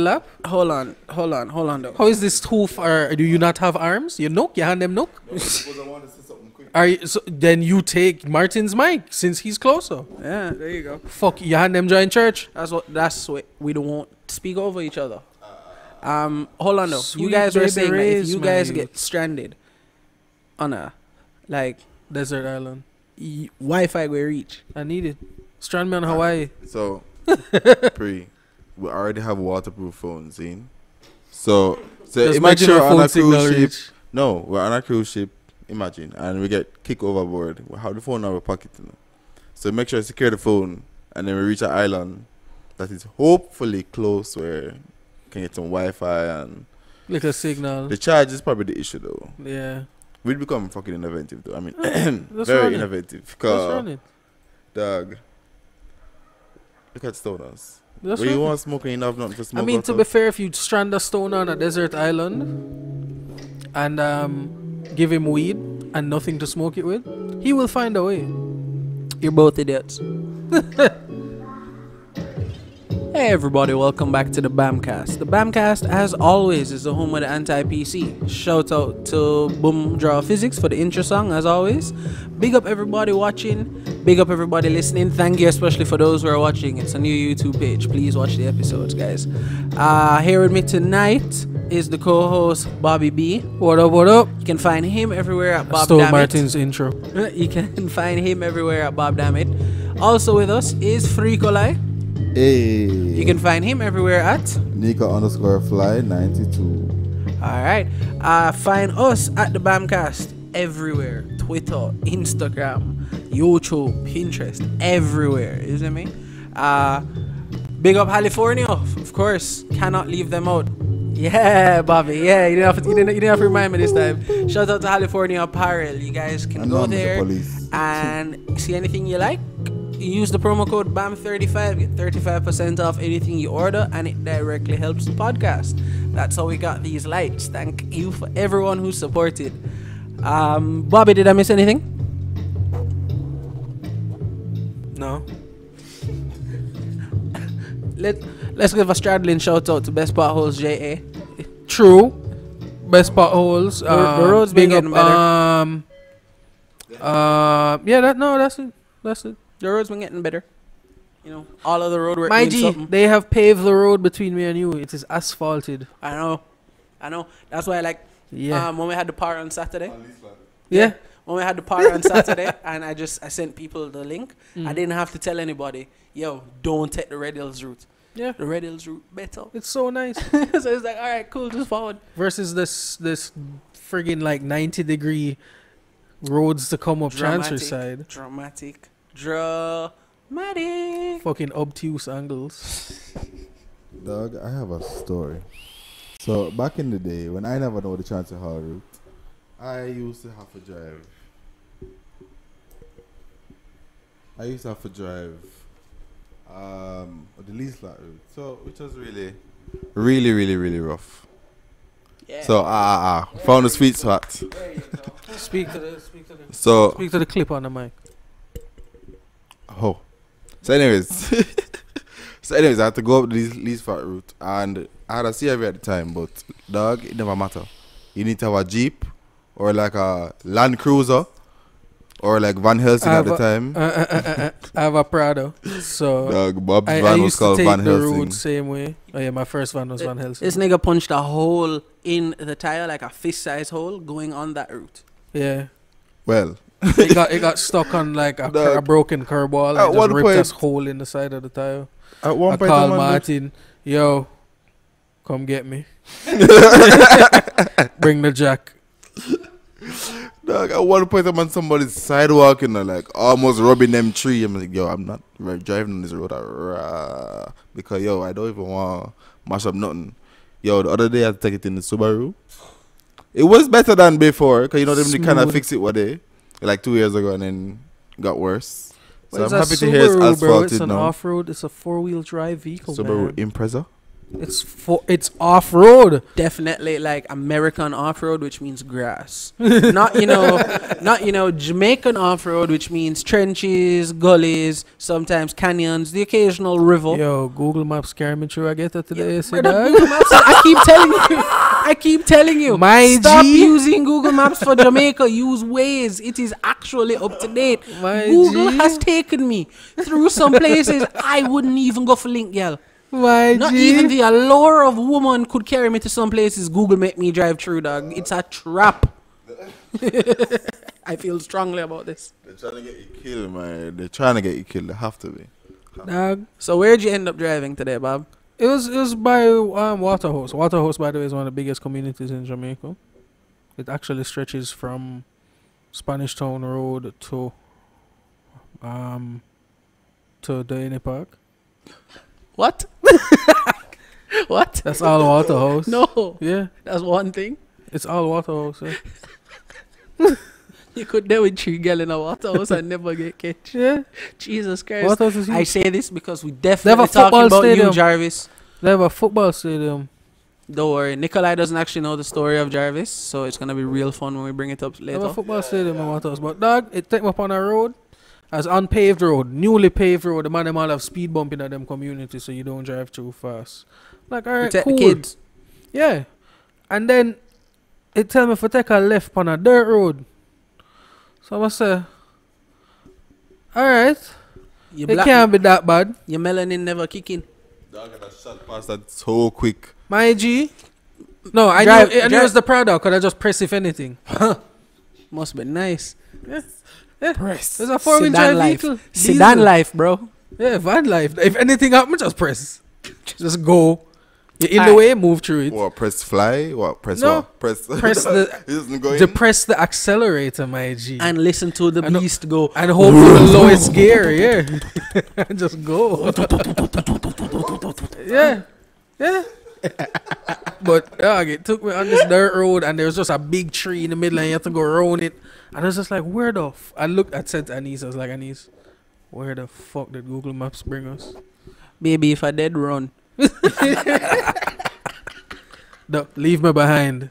lap? Hold on, hold on, hold on though. How is this too far? Do you not have arms? You knock, you hand them knock? Are you, so then you take Martin's mic since he's closer. Yeah, there you go. Fuck, you hand them join church. That's what. That's what we don't want. To speak over each other. Um, hold on though. Sweet you guys were saying that if rays, you guys mate. get stranded on a like Desert island. y- Wi-Fi will reach. I need it. Strand me on Hawaii. So, pre, we already have waterproof phones in. So, so Just imagine we're on a cruise ship. reach. No, we're on a cruise ship. Imagine, and we get kicked overboard. We have the phone in our pocket. You know? So make sure to secure the phone, and then we reach an island that is hopefully close where you can get some Wi-Fi and Like a signal. the charge is probably the issue though. Yeah. We'd become fucking innovative though. I mean, very innovative. Let's Cause run it. dog, look at stoners. Let's Where you run it. want smoking, you have nothing to smoke. I mean, to be fair, if you strand a stone on a desert island and um, give him weed and nothing to smoke it with, he will find a way. You're both idiots. hey everybody, welcome back to the Bamcast. The Bamcast, as always, is the home of the anti-PC. Shout out to Boom Draw Physics for the intro song, as always. Big up everybody watching. Big up everybody listening. Thank you especially for those who are watching. It's a new YouTube page. Please watch the episodes, guys. Uh, here with me tonight is the co-host Bobby B. What up, what up? You can find him everywhere at Bob Stole Dammit. Martin's intro. You can find him everywhere at Bob Dammit. Also with us is Freakolai. Hey, You can find him everywhere at. Niko underscore fly ninety two. Alright. Uh, find us at the Bamcast everywhere. Twitter, Instagram, YouTube, Pinterest, everywhere. Isn't me? Uh big up California, of course. Cannot leave them out. Yeah, Bobby. Yeah, you didn't have to, you didn't, you didn't have to remind me this time. Shout out to California Apparel. You guys can go there police. and see anything you like. Use the promo code BAM35, get 35% off anything you order, and it directly helps the podcast. That's how we got these lights. Thank you for everyone who supported. Um, Bobby, did I miss anything? No. Let Let's give a straddling shout out to Best Potholes JA. True. Best potholes. The- Uh, the roads been big up, better. Um, uh, yeah, that no, that's it. That's it. The road's been getting better. You know, all of the road work My G, something. they have paved the road between me and you. It is asphalted. I know, I know. That's why, like, Yeah. um, when we had the power on Saturday, yeah. when we had the party on Saturday, and I just I sent people the link. Mm. I didn't have to tell anybody, yo, don't take the Red Hills route. Yeah. The Red Hills route better. It's so nice. so it's like, all right, cool, just forward. Versus this this friggin' like 90 degree roads to come up transfer side. dramatic, dramatic. Fucking obtuse angles. Dog, I have a story. So back in the day, when I never know the Transfer Hall route, I used to have to drive. I used to have to drive um, the least lot route, so which was really, really, really, really rough. Yeah. So ah ah ah, found the sweet spot. Speak to the speak to the So speak to the clip on the mic. Oh. So anyways. so anyways, I had to go up this least, least fat route and I had a CRV at the time, but dog, it never matter. You need to have a Jeep or like a Land Cruiser or like Van Helsing at the a- time. Uh, uh, uh, uh, uh, I have a Prado, so Dog, Bob's I, I van was used to take Van the Helsing. road same way. Oh yeah, my first van was Van Helsing. This nigga punched a hole in the tire, like a fist size hole, going on that route. Yeah, Well, it got it got stuck on like a, cur- a broken curb wall At and just ripped point- this hole in the side of the tire. at one I point, called I'm Martin, yo, come get me. Bring the jack. Dog, at one point I'm on somebody's sidewalk and like almost rubbing them tree. I'm like, yo, I'm not driving on this road rah, because yo, I don't even want to mash up nothing. Yo, the other day I took it in the Subaru. It was better than before because you know them they kind of fix it what day, like two years ago, and then got worse. So Well, I'm happy to hear it's Subaru, bro. It's an now. off road. It's a four wheel drive vehicle. Subaru man. Impreza. It's for it's off road. definitely like American off road, which means grass. not you know, not you know Jamaican off road, which means trenches, gullies, sometimes canyons, the occasional river. Yo, Google Maps carry me through. I get that today. see dog? Google Maps, I keep telling you. I keep telling you. My stop G. using Google Maps for Jamaica. Use Waze. It is actually up to date. My Google G. has taken me through some places I wouldn't even go for link, girl. My Not G. even the allure of woman could carry me to some places Google make me drive through, dog. It's a trap. I feel strongly about this. They're trying to get you killed, man. They're trying to get you killed. They have to be. Dog. So where'd you end up driving today, Bob? It was it was by um, Waterhouse. Waterhouse, by the way, is one of the biggest communities in Jamaica. It actually stretches from Spanish Town Road to um to Delacree Park. What? what? That's all Waterhouse. No, Yeah, that's one thing. it's all Waterhouse. Yeah. You could do with three girl in a water house and never get catch. yeah. Jesus Christ. I say this because we definitely talking football about you, stadium. Jarvis. They have a football stadium. Don't worry, Nikolai doesn't actually know the story of Jarvis, so it's gonna be real fun when we bring it up They have a later. football stadium in Waterhouse. But dog, it take me up on a road. As unpaved road, newly paved road, the man them all have speed bump in them community so you don't drive too fast. Like alright, Protect cool. kids. Yeah. And then it tell me if I take a left on a dirt road. So I say, Alright, You it black, can't be that bad. your melanin never kicking. Dog, I shot past that so quick. My G. No, I Drive- knew, I knew it was the Prado because I just press if anything. Must be nice. Eh, press. There's a four wheel drive life. vehicle. Sedan Diesel. life, bro. Yeah, van life. If anything happens, just press. Just go. You're in the way, move through it. What, press fly? What, press No. what? Press. Press the- It doesn't go. Depress the accelerator, my G. And listen to the I know- beast go. and hope for the lowest gear, yeah. Just go. yeah. Yeah. but dog, it took me on this dirt road and there was just a big tree in the middle and you have to go around it. And I was just like, where the f-? I looked at said to Anise, I was like, Anise, where the fuck did Google Maps bring us? Baby, if I dead run. No, leave me behind.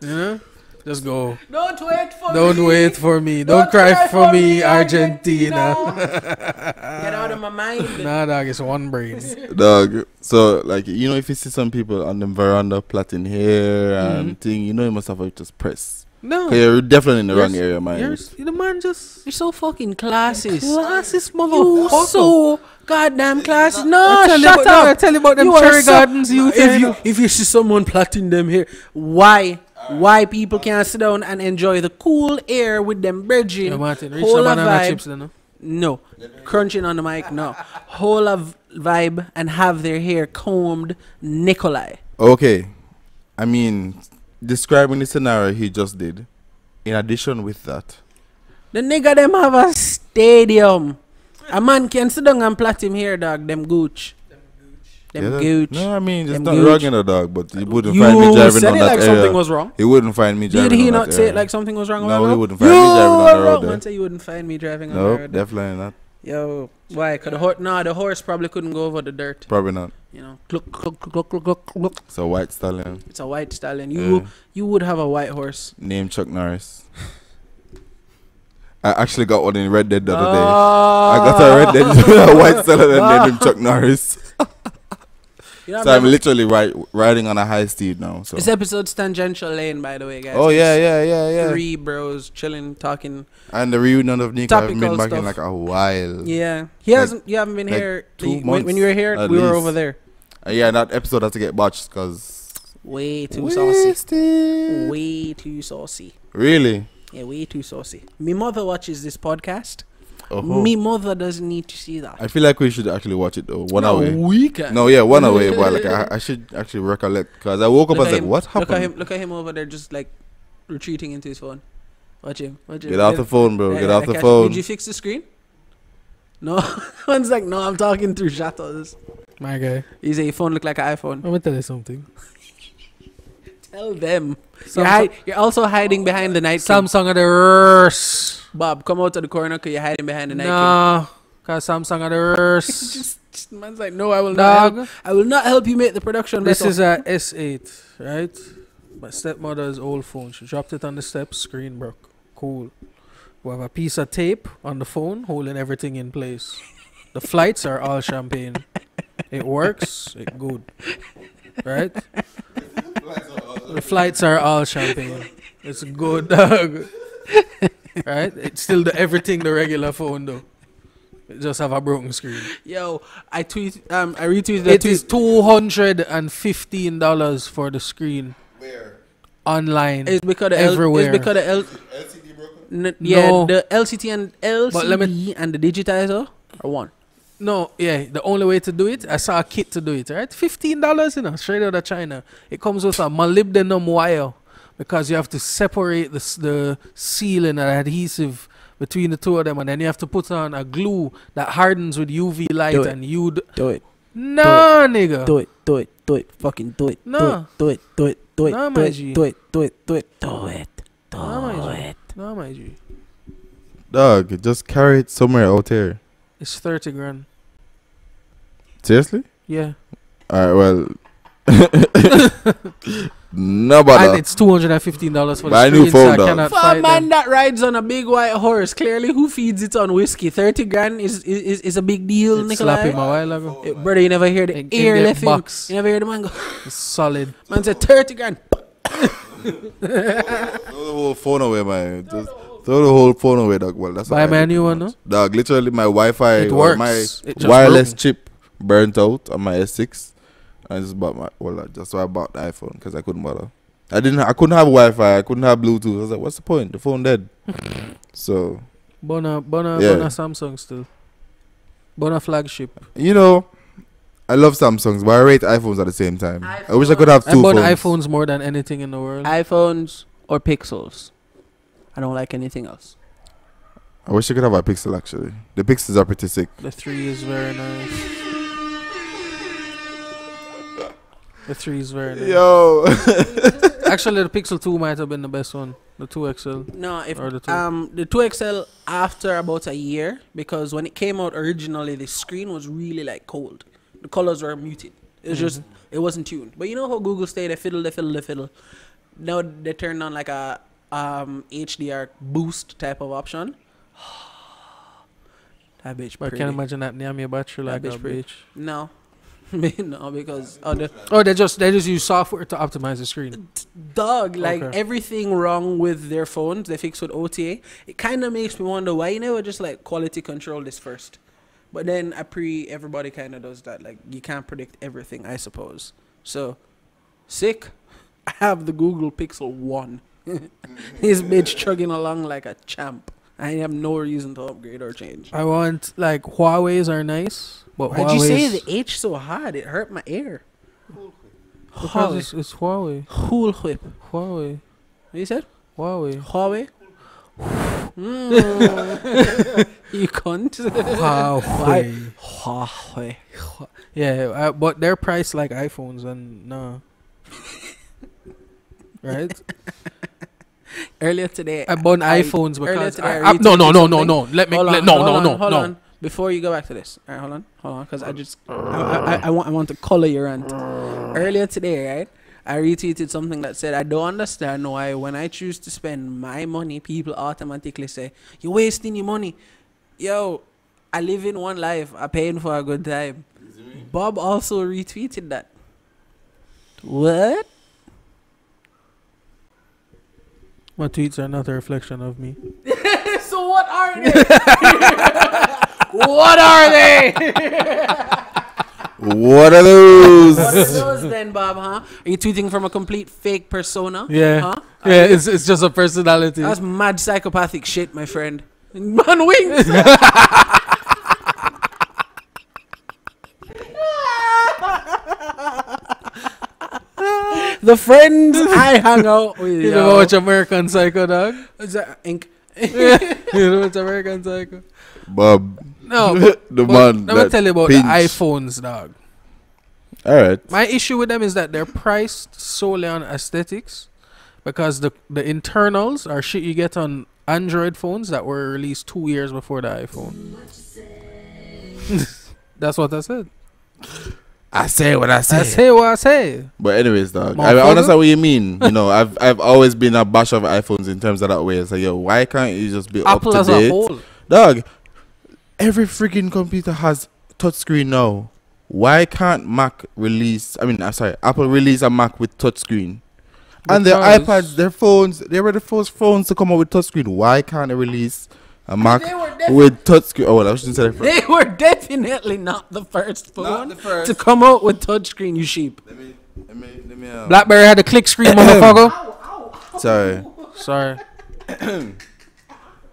You know? Just go. Don't wait for Don't wait for me. Don't, cry, for, me, Argentina. Get out of my mind. nah, dog, it's one brain. Dog. So, like, you know, if you see some people on the veranda plaiting hair and Mhm. thing, you know, you must have to just press. No. 'Cause you're definitely in the wrong You're- area, man. You're, the man just You're so fucking classist. classes, motherfucker. You motherfucker. so goddamn classist. No, I tell you shut about, I up. tell you about them You cherry so- gardens youth. If you if you see someone plaiting them here, why why people can't sit down and enjoy the cool air with them Yo, bridging? Martin, reach whole the of banana vibe. chips then. No? No, crunching on the mic. No, whole of vibe and have their hair combed. Nikolai. Okay. I mean, describing the scenario he just did, in addition with that, The nigga them have a stadium. A man can sit down and plait him here, dog. Them gooch. Them Yeah, that- gooch. No, I mean, it's Them not gooch. in the dog, but you wouldn't You find me driving said on it that like area. something was wrong. he wouldn't find me driving Did he not say area. it like something was wrong? No, he wouldn't find me driving on the road there. say you wouldn't find me driving on the Nope, road. definitely not. Yo, why? Cause the horse, nah, the horse probably couldn't go over the dirt. Probably not. You know, cluck, cluck, cluck, cluck, cluck, cluck. It's a white stallion. It's a white stallion. You Yeah. you would have a white horse. Named Chuck Norris. I actually got one in Red Dead the other day. I I got a Red Dead a white stallion and named him Chuck Norris. You know, So I'm literally right, riding on a high speed now. So. this episode's tangential lane, by the way, guys. Oh yeah, yeah, yeah, yeah. Three bros chilling, talking. And the reunion of Nico, I haven't been back in like a while. Yeah, he Like- hasn't. You haven't been like here two you- when, you were here. We were over there. Uh, yeah, that episode had to get botched because. Way too saucy. Way too saucy. Really? Yeah, way too saucy. My mother watches this podcast. Oh. Me mother doesn't need to see that. I feel like we should actually watch it though. One no, away. we. No, yeah, one away. But like, I, I should actually recollect because I woke up Look and was like, him. "What Look happened?" at him. Look at him over there, just like retreating into his phone. Watch him. Watch him. Get off the phone, bro. Yeah, Get yeah, off I the catch- phone. Did you fix the screen? No. One's like, no, I'm talking through shadows. My guy. He say your phone look like an iPhone. I'm gonna tell you something. Tell them. You're, hi- you're also hiding behind the night. King. Samsung are the worst. Bob, come out to the corner because you're hiding behind the night. King. Nah, Cause Samsung are the worst. just, just man's like, no, I will not. Help, I will not help you make the production. This better." is a S8, right? My stepmother's old phone. She dropped it on the steps, screen broke. Cool. We have a piece of tape on the phone holding everything in place. The flights are all champagne. It works. It good. Right? The flights are all champagne. It's good, dog. right? It's still the everything the regular phone though. It just have a broken screen. Yo, I tweet. Um, I retweeted that It tweet. is two hundred and fifteen dollars for the screen Where? online. It's because the L, everywhere. it's because the L, LCD broken? n- yeah, No. the LCT and LCD But let me- and the digitizer are one. No, yeah, the only way to do it, I saw a kit to do it, right? Fifteen dollars, you know, straight out of China. It comes with a molybdenum wire because you have to separate the the sealing and adhesive between the two of them, and then you have to put on a glue that hardens with UV light, Do it. and you'd Do it. no, nigga. Do it. Do it. Do it. Fucking do it. No. Do it. Do it. Do it. No, do my it. G. Do it. Do it. Do it. Do it. Do No, my G. it. No, my G. Dog, just carry it somewhere out here. It's thirty grand. Seriously? Yeah, Alright, well. no and bother. it's two hundred and fifteen dollars for the Buy new so phone, I cannot For a man them. that rides on a big white horse, clearly who feeds it on whiskey? Thirty grand is is, is, is a big deal, It slapped him a while ago. Eh, brother, you never hear the In- in ear the left him. box. You never hear the man go. It's solid. Man said thirty grand. Throw the whole phone away, man. Just throw the whole phone away, dog. Well, that's Buy all me new one, much. Dog, literally, my Wi-Fi It works. my It wireless broke. chip burnt out on my S6. I just bought my well, that's why I bought the iPhone because I couldn't bother. I didn't. I couldn't have Wi-Fi. I couldn't have Bluetooth. I was like, what's the point? The phone dead. so Bona, uh, Bona, uh, Yeah. Bona uh, Samsung still. Bona flagship. you know, I love Samsungs, but I rate iPhones at the same time. I wish I could have two. I two bought phones. iPhones more than anything in the world. iPhones or Pixels. I don't like anything else. I wish I could have a Pixel actually. The Pixels are pretty sick. the three is very nice. The three is very nice. Yo. Actually, the Pixel 2 might have been the best one. The 2 XL. No, if Or the two. um the 2XL after about a year because when it came out originally the screen was really like cold. The colors were muted. It was just it wasn't tuned. But you know how Google stay they fiddle they fiddle they fiddle. Now they turned on like a um HDR boost type of option. that bitch But I can't imagine that near your battery That like bitch a pretty. bitch. No. no, because oh, the Oh, they just they just use software to optimize the screen. dog like Okay. everything wrong with their phones they fix with OTA. It kind of makes me wonder why you never just like quality control this first. But then I pre everybody kind of does that. Like you can't predict everything, I suppose. So sick. I have the Google Pixel One. His bitch chugging along like a champ. I have no reason to upgrade or change. I want like Huawei's are nice, but Why'd you say the H so hard? It hurt my ear. Because Huawei. it's, it's Huawei. Cool whip. Huawei. What you said? Huawei. Huawei. Mm. you cunt. Huawei. Huawei. Yeah, uh, but they're priced like iPhones, and no. right? Earlier today, I bought I- iPhones earlier because today I, I I- no, no, no, no, no. Let me. Hold let, on, no, no, on, no, hold no. on. Before you go back to this, all right, hold on, hold on, because I just I, I, I, I want I want to color your rant. Earlier today, right? I retweeted something that said, I don't understand why when I choose to spend my money, people automatically say, You're wasting your money. Yo, I live in one life. I'm paying for a good time. Bob also retweeted that. What? My tweets are not a reflection of me. so what are they? what are they? what are those? what are those then, Bob, huh? Are you tweeting from a complete fake persona? Yeah. Huh? Yeah, it's it's just a personality. That's mad psychopathic shit, my friend. Man wings. The friends I hung out with. you yo. know watch American Psycho, dog? Is that ink? you know watch American Psycho? Bob. No, but, the but man. let me tell you about pinch. the iPhones, dog. All right. My issue with them is that they're priced solely on aesthetics, because the the internals are shit you get on Android phones that were released two years before the iPhone. That's what I said. I say what I say. I say what I say. But anyways, dog, I, I Motherfucker. understand what you mean. You know, I've I've always been a bash of iPhones in terms of that way. It's like, yo, why can't you just be Apple up as to a date? whole. Dog, every freaking computer has touchscreen now. Why can't Mac release? I mean, I'm sorry, Apple release a Mac with touchscreen. And their iPads, their phones, they were the first phones to come out with touchscreen. Why can't they release a Mac They were, defi- with touchscreen? Oh, well, I shouldn't say that first. they were definitely not the first phone the first. to come out with touchscreen. You sheep. Let me, let me, let me. Um, BlackBerry had a click screen, motherfucker. sorry. Sorry.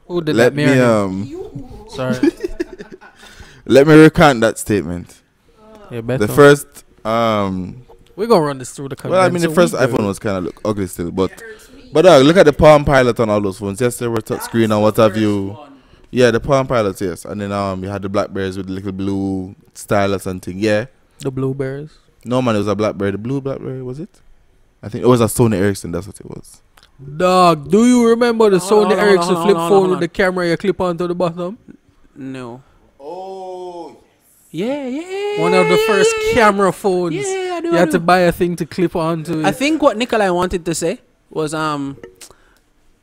Who did Let that? me Mary? um. Sorry. Let me recant that statement. Yeah, better. The first um We're gonna run this through the Well, I mean, the condenser. first iPhone was kind of look ugly still, but but uh, look at the Palm Pilot on all those phones. Yes, they were touch screen and what have you. Yeah, the Palm Pilots, yes, and then um, you had the Blackberries with the little blue stylus and thing. Yeah, the blueberries. no man, it was a Blackberry. The blue Blackberry was it? I think it was a Sony Ericsson. That's what it was. Dog, do you remember the Hold Sony on, Ericsson on, flip on, phone with the camera you clip onto the bottom? No. Oh, Yeah, yeah. One of the first yeah, yeah, camera phones. Yeah, yeah, I do. You I had to buy a thing to clip onto it. I think what Nikolai wanted to say was um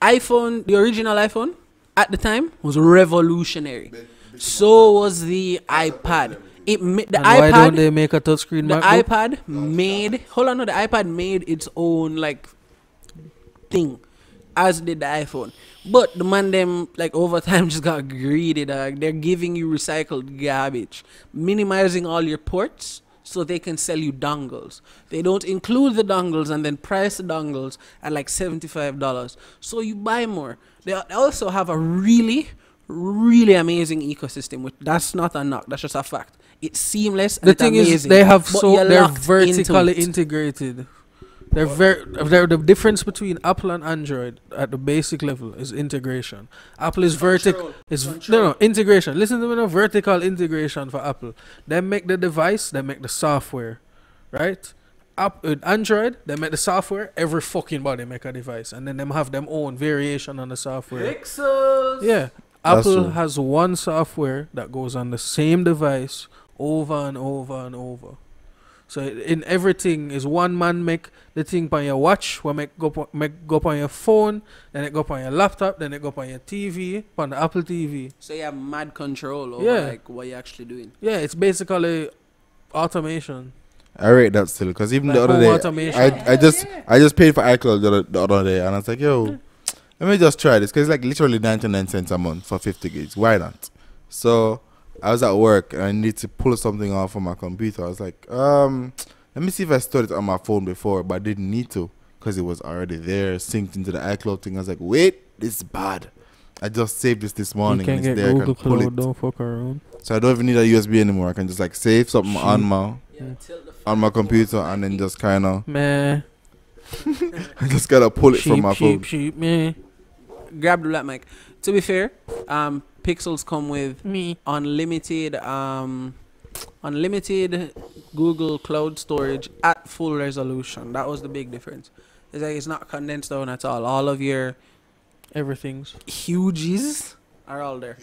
iPhone, the original iPhone at the time was revolutionary. So was the iPad. It ma- the And why don't iPad they make a touchscreen the MacBook? iPad made hold on no the iPad made its own like thing as did the iPhone. But the man them like over time just got greedy dog. They're giving you recycled garbage, minimizing all your ports so they can sell you dongles. They don't include the dongles and then price the dongles at like $75. So you buy more. They also have a really really amazing ecosystem which that's not a knock that's just a fact it's seamless and the it's thing is, they have so they're vertically integrated. They're very they're the difference between Apple and Android at the basic level is integration. Apple is vertical is no no integration. Listen to me now, vertical integration for Apple. They make the device, they make the software, right? App with Android, they make the software. Every fucking body make a device, and then them have them own variation on the software. Pixels. Yeah. Apple has one software that goes on the same device over and over and over. So in everything is one man make the thing on your watch, will make go po- make go on your phone, then it go on your laptop, then it go on your TV, on the Apple TV. So you have mad control over Yeah. like what you're actually doing. Yeah, it's basically automation. I rate that still because even Like the other day, automation. I I just I just paid for iCloud the other, the other day, and I was like, yo, let me just try this because it's like literally ninety nine cents a month for fifty gigs. Why not? So I was at work and I need to pull something off from my computer. I was like, um, let me see if I stored it on my phone before, but I didn't need to because it was already there, synced into the iCloud thing. I was like, wait, this is bad. I just saved this this morning. You morning. can and get it's there. I Google can pull Cloud, it. don't fuck around. So I don't even need a USB anymore. I can just like save something on Shit. my on my computer and then just kind of Man, I just gotta pull it cheap, from my phone. cheap, cheap, man. Grab the black mic. To be fair, um, Pixels come with Me. unlimited um, unlimited Google Cloud storage at full resolution. That was the big difference. It's like it's not condensed down at all. All of your Everything's. huges are all there.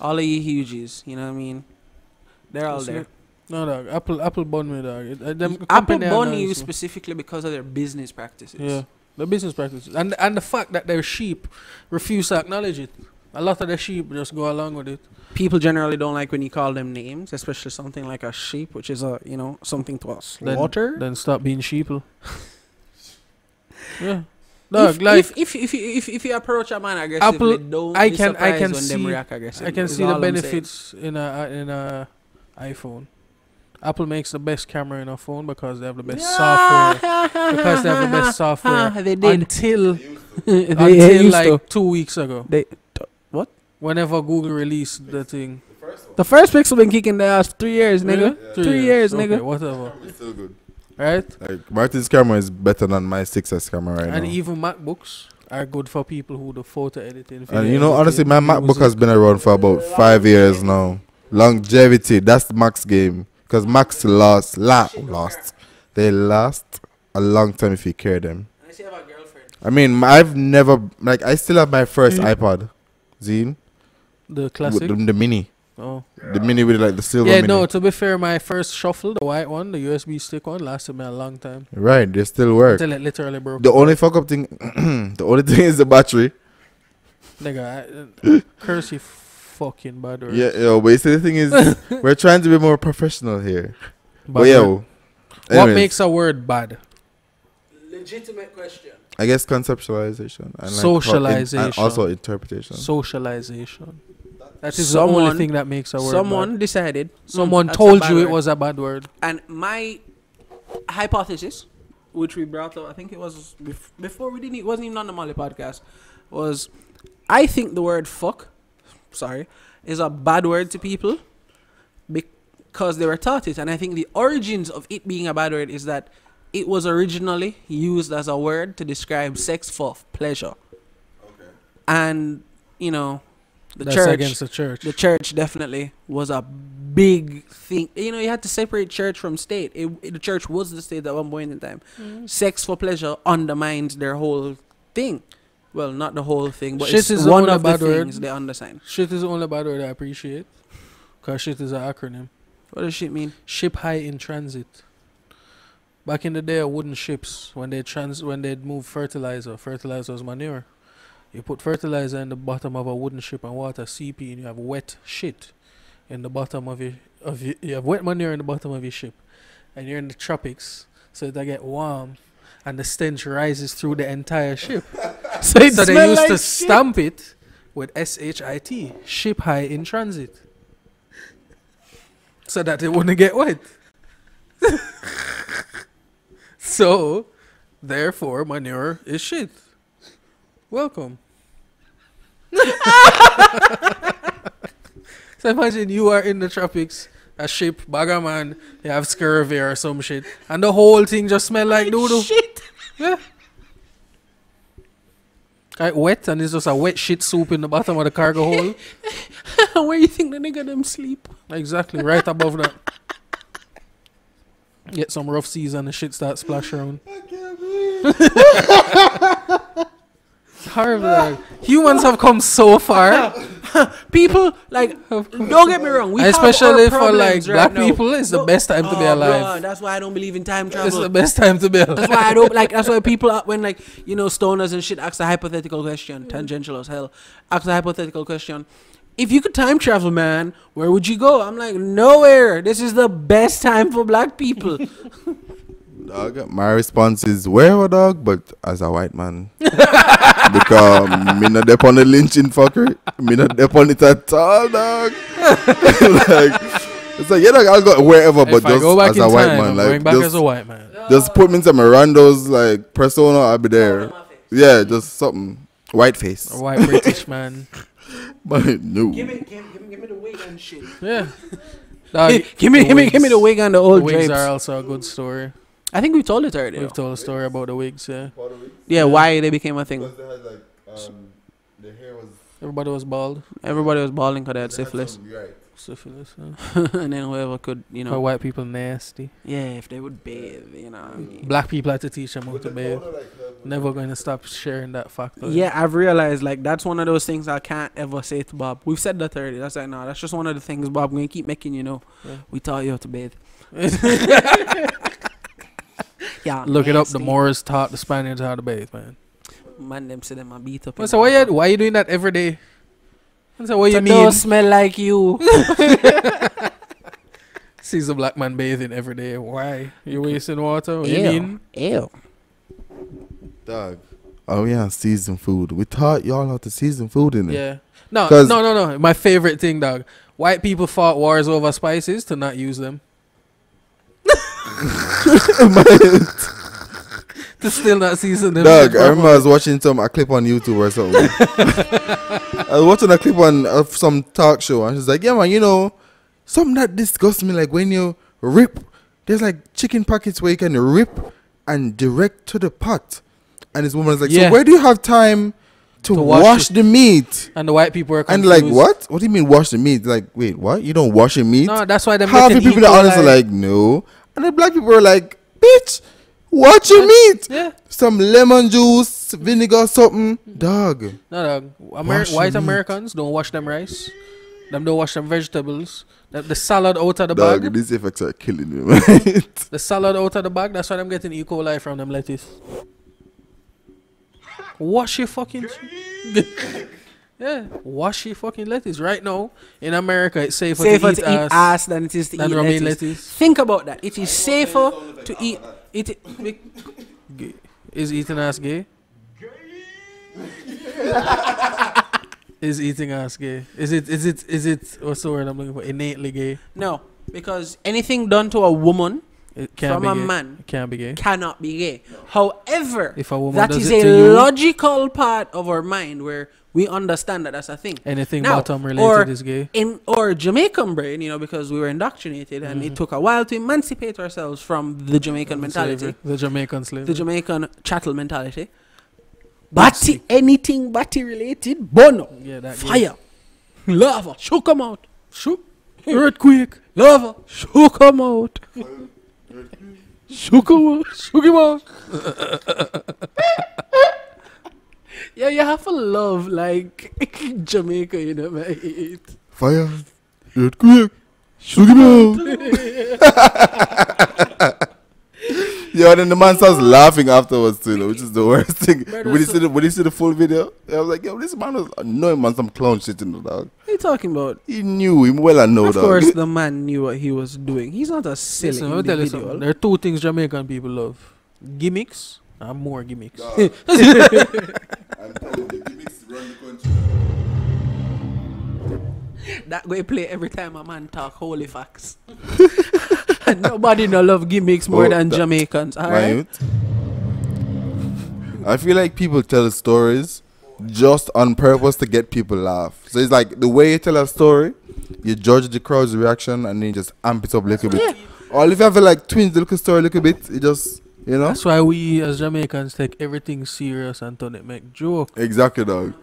All of your huges. You know what I mean? They're all there. it. No, dog. Apple, Apple bun me, dog. It, uh, them Apple company are bun nice, you specifically because of their business practices. Yeah, the business practices and and the fact that their sheep refuse to acknowledge it. A lot of the sheep just go along with it. People generally don't like when you call them names, especially something like a sheep, which is a you know something to us. Then- Water. Then stop being sheeple. yeah, dog. if, like if, if, if, you- if, if you approach a man aggressively, Apple, don't I be can- I can when them see- react aggressively. I can see the all I'm saying. benefits in a uh, in a iPhone. Apple makes the best camera in a phone because they have the best software. Because they have the best software. they did. Until they until like to. two weeks ago. They what? Whenever Google released the thing. The first Pixel been kicking their ass three years, nigga. Really? Three, years, Okay, nigga. Whatever. It's still good. Right? Like Martin's camera is better than my 6S camera right and now. even MacBooks are good for people who do photo editing. and you know, honestly, my MacBook music. has been around for about five years now. Longevity, that's the Max game. Because Macs lost, la, lost. They last a long time if you care them. I mean, I've never like I still have my first Mm. iPod, Zine, the with classic. the, the mini. Oh. The mini with like the silver Yeah, mini. no, to be fair, my first shuffle, the white one, the USB stick one, lasted me a long time. Right, they still work. Until it literally broke. The only fuck up thing, the only thing is the battery. Nigga, I, uh, curse you fucking bad word. Yeah, yo, but you see, the thing is, we're trying to be more professional here. Bad but yeah. What anyways, makes a word bad? Legitimate question. I guess conceptualization and like, Socialization. and also interpretation. Socialization. That is the only thing that makes a word Someone bad. decided. "Hmm, Someone that's a told bad you it was a bad word. And my hypothesis, which we brought up, I think it was bef- before we didn't, it wasn't even on the Molly podcast, was I think the word fuck, sorry, is a bad word to people because they were taught it. And I think the origins of it being a bad word is that it was originally used as a word to describe sex for pleasure. Okay. And, you know, the That's church against the church. the church definitely was a big thing. You know, you had to separate church from state. It, it- the church was the state at one point in time. Mm. Sex for pleasure undermines their whole thing. Well, not the whole thing, but Shit it's is the one only of the bad word. things they understand. Shit is the only bad word I appreciate. Because shit is an acronym. What does shit mean? Ship high in transit. Back in the day, wooden ships when they trans when they'd move fertilizer. Fertilizer was manure. You put fertilizer in the bottom of a wooden ship and water CP, and you have wet shit in the bottom of your of your, you have wet manure in the bottom of your ship, and you're in the tropics, so they get warm, and the stench rises through the entire ship. So, so they used like to shit. stamp it with S H I T, ship high in transit, so that it wouldn't get wet. so, therefore, manure is shit. Welcome. so imagine you are in the tropics, a ship, bagaman, you have scurvy or some shit, and the whole thing just smell like doodoo. Shit. Yeah. Like wet, and it's just a wet shit soup in the bottom of the cargo hold. Where you think the nigga them sleep? Exactly, right above that. Get some rough seas and the shit start splash around. Horrible. Humans have come so far, People like don't get me wrong. We have especially for like right black people. It's the best time to be Oh, alive. that's why I don't believe in time travel. It's the best time to be alive. That's why I don't like. That's why people are- when like you know stoners and shit ask a hypothetical question, tangential as hell. Ask a hypothetical question. If you could time travel, man, where would you go? I'm like nowhere. This is the best time for black people. Dog, my response is wherever, dog, but as a white man. because me not dep on the lynching fucker. Me not dep on it at all, dog. like, it's like, yeah, dog, I'll go wherever, but if just go back as in a white man. I'm Like, back just, as a white man. just put me into Mirando's, like, persona, I'll be there. Yeah, just something. White face. A white British man. But no. give, me, give, give, me, give me the wig and shit. Yeah. Dog, give me, the give me, give me the wig and the The old wigs drapes. are also a good story. I think we told it already. We've told a story about the wigs. Yeah, Yeah, why they became a thing. they had, like, um, the hair was. everybody was bald. Everybody was balding because they had syphilis, Syphilis. Yeah. and then whoever could, you Why know, white people nasty. yeah, if they would bathe, you know. What I mean? Black people had to teach them how to bathe. Never going to stop sharing that fact. Yeah, I've realized like that's one of those things I can't ever say to Bob. We've said that already. That's like no, that's just one of the things Bob. I'm gonna keep making you know. Yeah. We taught you how to bathe. yeah, Look it up. The. Moors taught the Spaniards how to bathe, man. man them say them a beat up. I said, why you why you doing that every day? I said, what you mean? don't smell like you. Sees a black man bathing every day. Why? You wasting water? What you Ew. mean? Ew. Dog. Oh, yeah, season food. We taught y'all how to season food in it. Yeah. No, no, no, no. My favorite thing, dog. White people fought wars over spices to not use them. To still not season. Dog, I remember I was watching some a clip on YouTube or something. I was watching a clip on of some talk show, and she's like, "Yeah, man, you know, something that disgusts me, like when you rip, there's like chicken pockets where you can rip and direct to the pot." And this woman's like, Yeah. "So where do you have time to, To wash, wash the meat?" And the white people were And like, what? What do you mean wash the meat? Like, wait, what? You don't wash the meat? No, that's why them Half the people that honest are like, no. And the black people are like, bitch, watch your meat. yeah. Some lemon juice, vinegar, something. Dog. No, dog. Amer- Wash your white meat. Americans don't wash them rice. Them don't wash them vegetables. The, the salad out of the Dog, bag. these effects are killing me, man. The salad out of the bag. That's why I'm getting E. coli from them lettuce. Wash your fucking. yeah, wash your fucking lettuce right now. In America, it's safer, safer to eat, to eat ass, ass than it is to than eat lettuce. lettuce. Think about that. It is safer to eat it. Gay. Is eating ass gay? is eating ass gay? Is it? Is it? Is it? What's the word I'm looking for? Innately gay. No, because anything done to a woman It can't from be a gay. man It can't be gay. cannot be gay. However, If a woman that does is it a to you, logical part of our mind where we understand that that's a thing. anything Now, bottom related or is gay. in our Jamaican brain, you know, because we were indoctrinated and Mm-hmm. it took a while to emancipate ourselves from the Jamaican mentality, Slavery. The Jamaican slave. the Jamaican chattel mentality. Batty, anything batty related, bono, yeah, that gay. fire, lava, shook 'em out, shook, Earthquake. lava, shook 'em out. Shook him out. Shook him out. Yeah, you have to love like Jamaica, you know, mate. Fire, earthquake, shook him out. Yo, then the man starts laughing afterwards too, though, which is the worst thing. Bro, When you that's see the when you see the full video, I was like, yo, this man was annoying, man. Some clown shit in the dog. What are you talking about? He knew him well, I know, that. of dog. course, the man knew what he was doing. He's not a silly Listen, let tell you individual. There are two things Jamaican people love: gimmicks and more gimmicks. I'm telling you, gimmicks run the country. That way play every time a man talk holy facts. and nobody no love gimmicks more Oh, than that- Jamaicans. Alright. youth. I feel like people tell stories just on purpose to get people laugh. So it's like the way you tell a story, you judge the crowd's reaction and then you just amp it up a little bit. Or if you have to like twins the little story a little bit, it just you know That's why we as Jamaicans take everything serious and turn it make joke. exactly dog.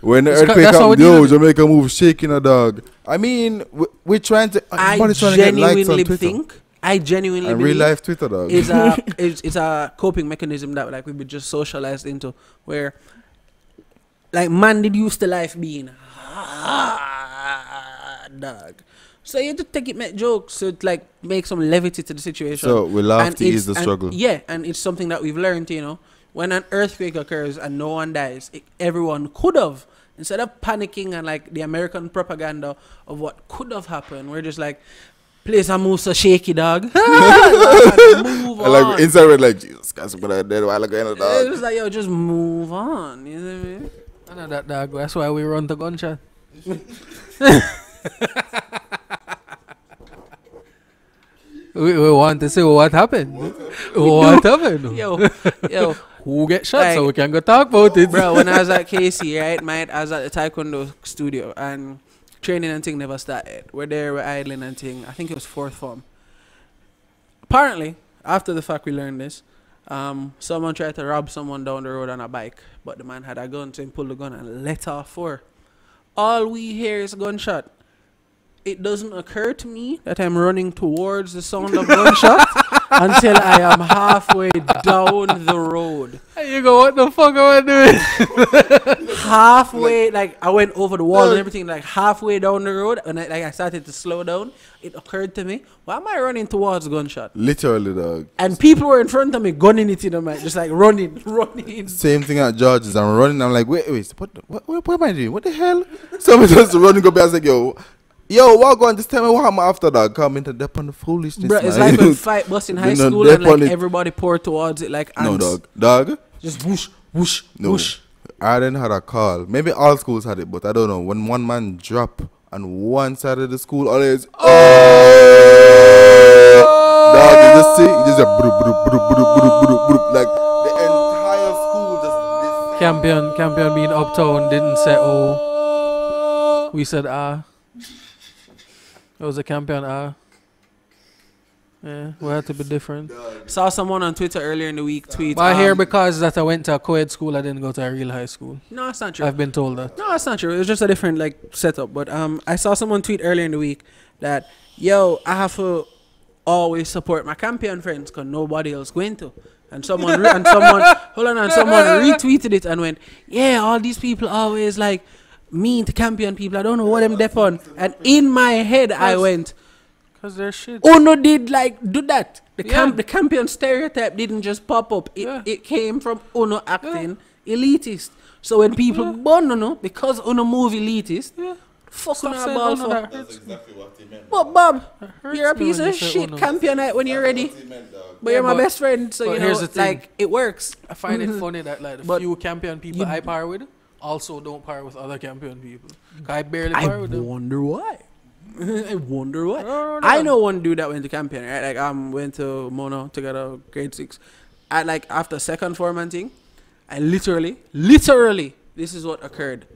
When the It's earthquake that's how happened, yo. Jamaica move shaking a dog. I mean, we, we're trying to. Uh, I everybody's trying to get genuinely Twitter. think I genuinely and real life Twitter dog. is a is, is a coping mechanism that like we be just socialized into where like man did used to life being hard dog. So you have to take it make jokes to like make some levity to the situation. so we laugh And to ease it's- the and- struggle. Yeah, and it's something that we've learned, you know. When an earthquake occurs and no one dies, it, everyone could have. Instead of panicking and like the American propaganda of what could have happened, we're just like, place a move so shaky, dog. move And on. like inside we're like Jesus, guys, but I dead a while ago, you know, It was like, yo, just move on. You know what I mean? I know that dog. That's why we run the gunshot. we, we want to see what happened. What happened? Yo, yo, Who get shot so we can go talk about it. bro, when I was at KC, right, mate, I was at the Taekwondo studio and training and thing never started. We're there, we're idling and thing. I think it was fourth form. Apparently, after the fact we learned this, um, someone tried to rob someone down the road on a bike, but the man had a gun, so he pulled the gun and let off four. All we hear is gunshot. It doesn't occur to me that I'm running towards the sound of gunshot until I am halfway down the road And you go, what the fuck am I doing? halfway like I went over the wall and everything like halfway down the road and I, like I started to slow down it occurred to me why am I running towards gunshot Literally, dog. and people were in front of me gunning it in the mic just like running running Same thing at George's. I'm running. I'm like, wait, wait, what, what, what, what am I doing? What the hell? Somebody just running go back. I was like, yo, yo, what going? Just tell me what I'm after that. Come into depth on the foolishness. Bro, it's like when fight bus in high You know, school and like everybody pour towards it like ants. no, dog, dog. just whoosh whoosh No. whoosh I didn't had a call. Maybe all schools had it, but I don't know. When one man drop on one side of the school, always oh, dog. You just see, you just a broop, broop, broop, broop, broop, broop, broop. like the entire school just. Campion, Campion being uptown didn't say oh. We said ah. It was a Campion ah. Yeah, we had to be different. saw someone on Twitter earlier in the week tweet But I hear um, because that I went to a co-ed school, I didn't go to a real high school. no it's not true I've been told that. No, that's not true. It was just a different like setup. But um, I saw someone tweet earlier in the week that yo, I have to always support my Campion friends because nobody else going to. And someone re- and someone hold on, and someone retweeted it and went, yeah, all these people always like mean to Campion people. I don't know what them deaf on. And in my head, I went, Cause they're shit. Uno did like do that. The Yeah. camp, the Campion stereotype didn't just pop up. It, Yeah. it came from Uno acting elitist. So when people Yeah. born Uno because Uno move elitist, Yeah. fuck Stop Uno saying about for. that. That's exactly what he meant. But Bob, you're a piece of shit Uno. campionite when you're ready. Meant. But you're my but- best friend, so you know, here's the thing. like it works. I find it funny that like the But few Campion people I par with also don't par with other Campion people. I barely I par with them. I wonder why. I wonder why. I don't know. I know one dude that went to Campion, right? Like I um went to Mono together, grade six. At like after second foreman thing, I literally, literally, this is what occurred.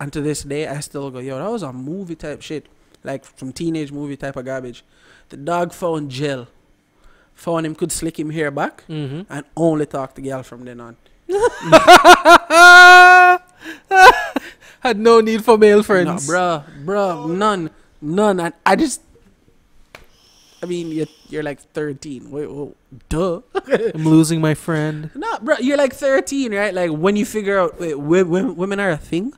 And to this day, I still go, yo, that was a movie type shit, like some teenage movie type of garbage. The dog found gel, found him could slick him hair back, Mm-hmm. and only talk to girl from then on. Had no need for male friends. No, bruh, bruh, none, none. And I just, I mean, you're, you're like 13. Wait, wait duh. I'm losing my friend. no, bro, you're like 13, right? Like when you figure out, wait, wo- wo- women are a thing.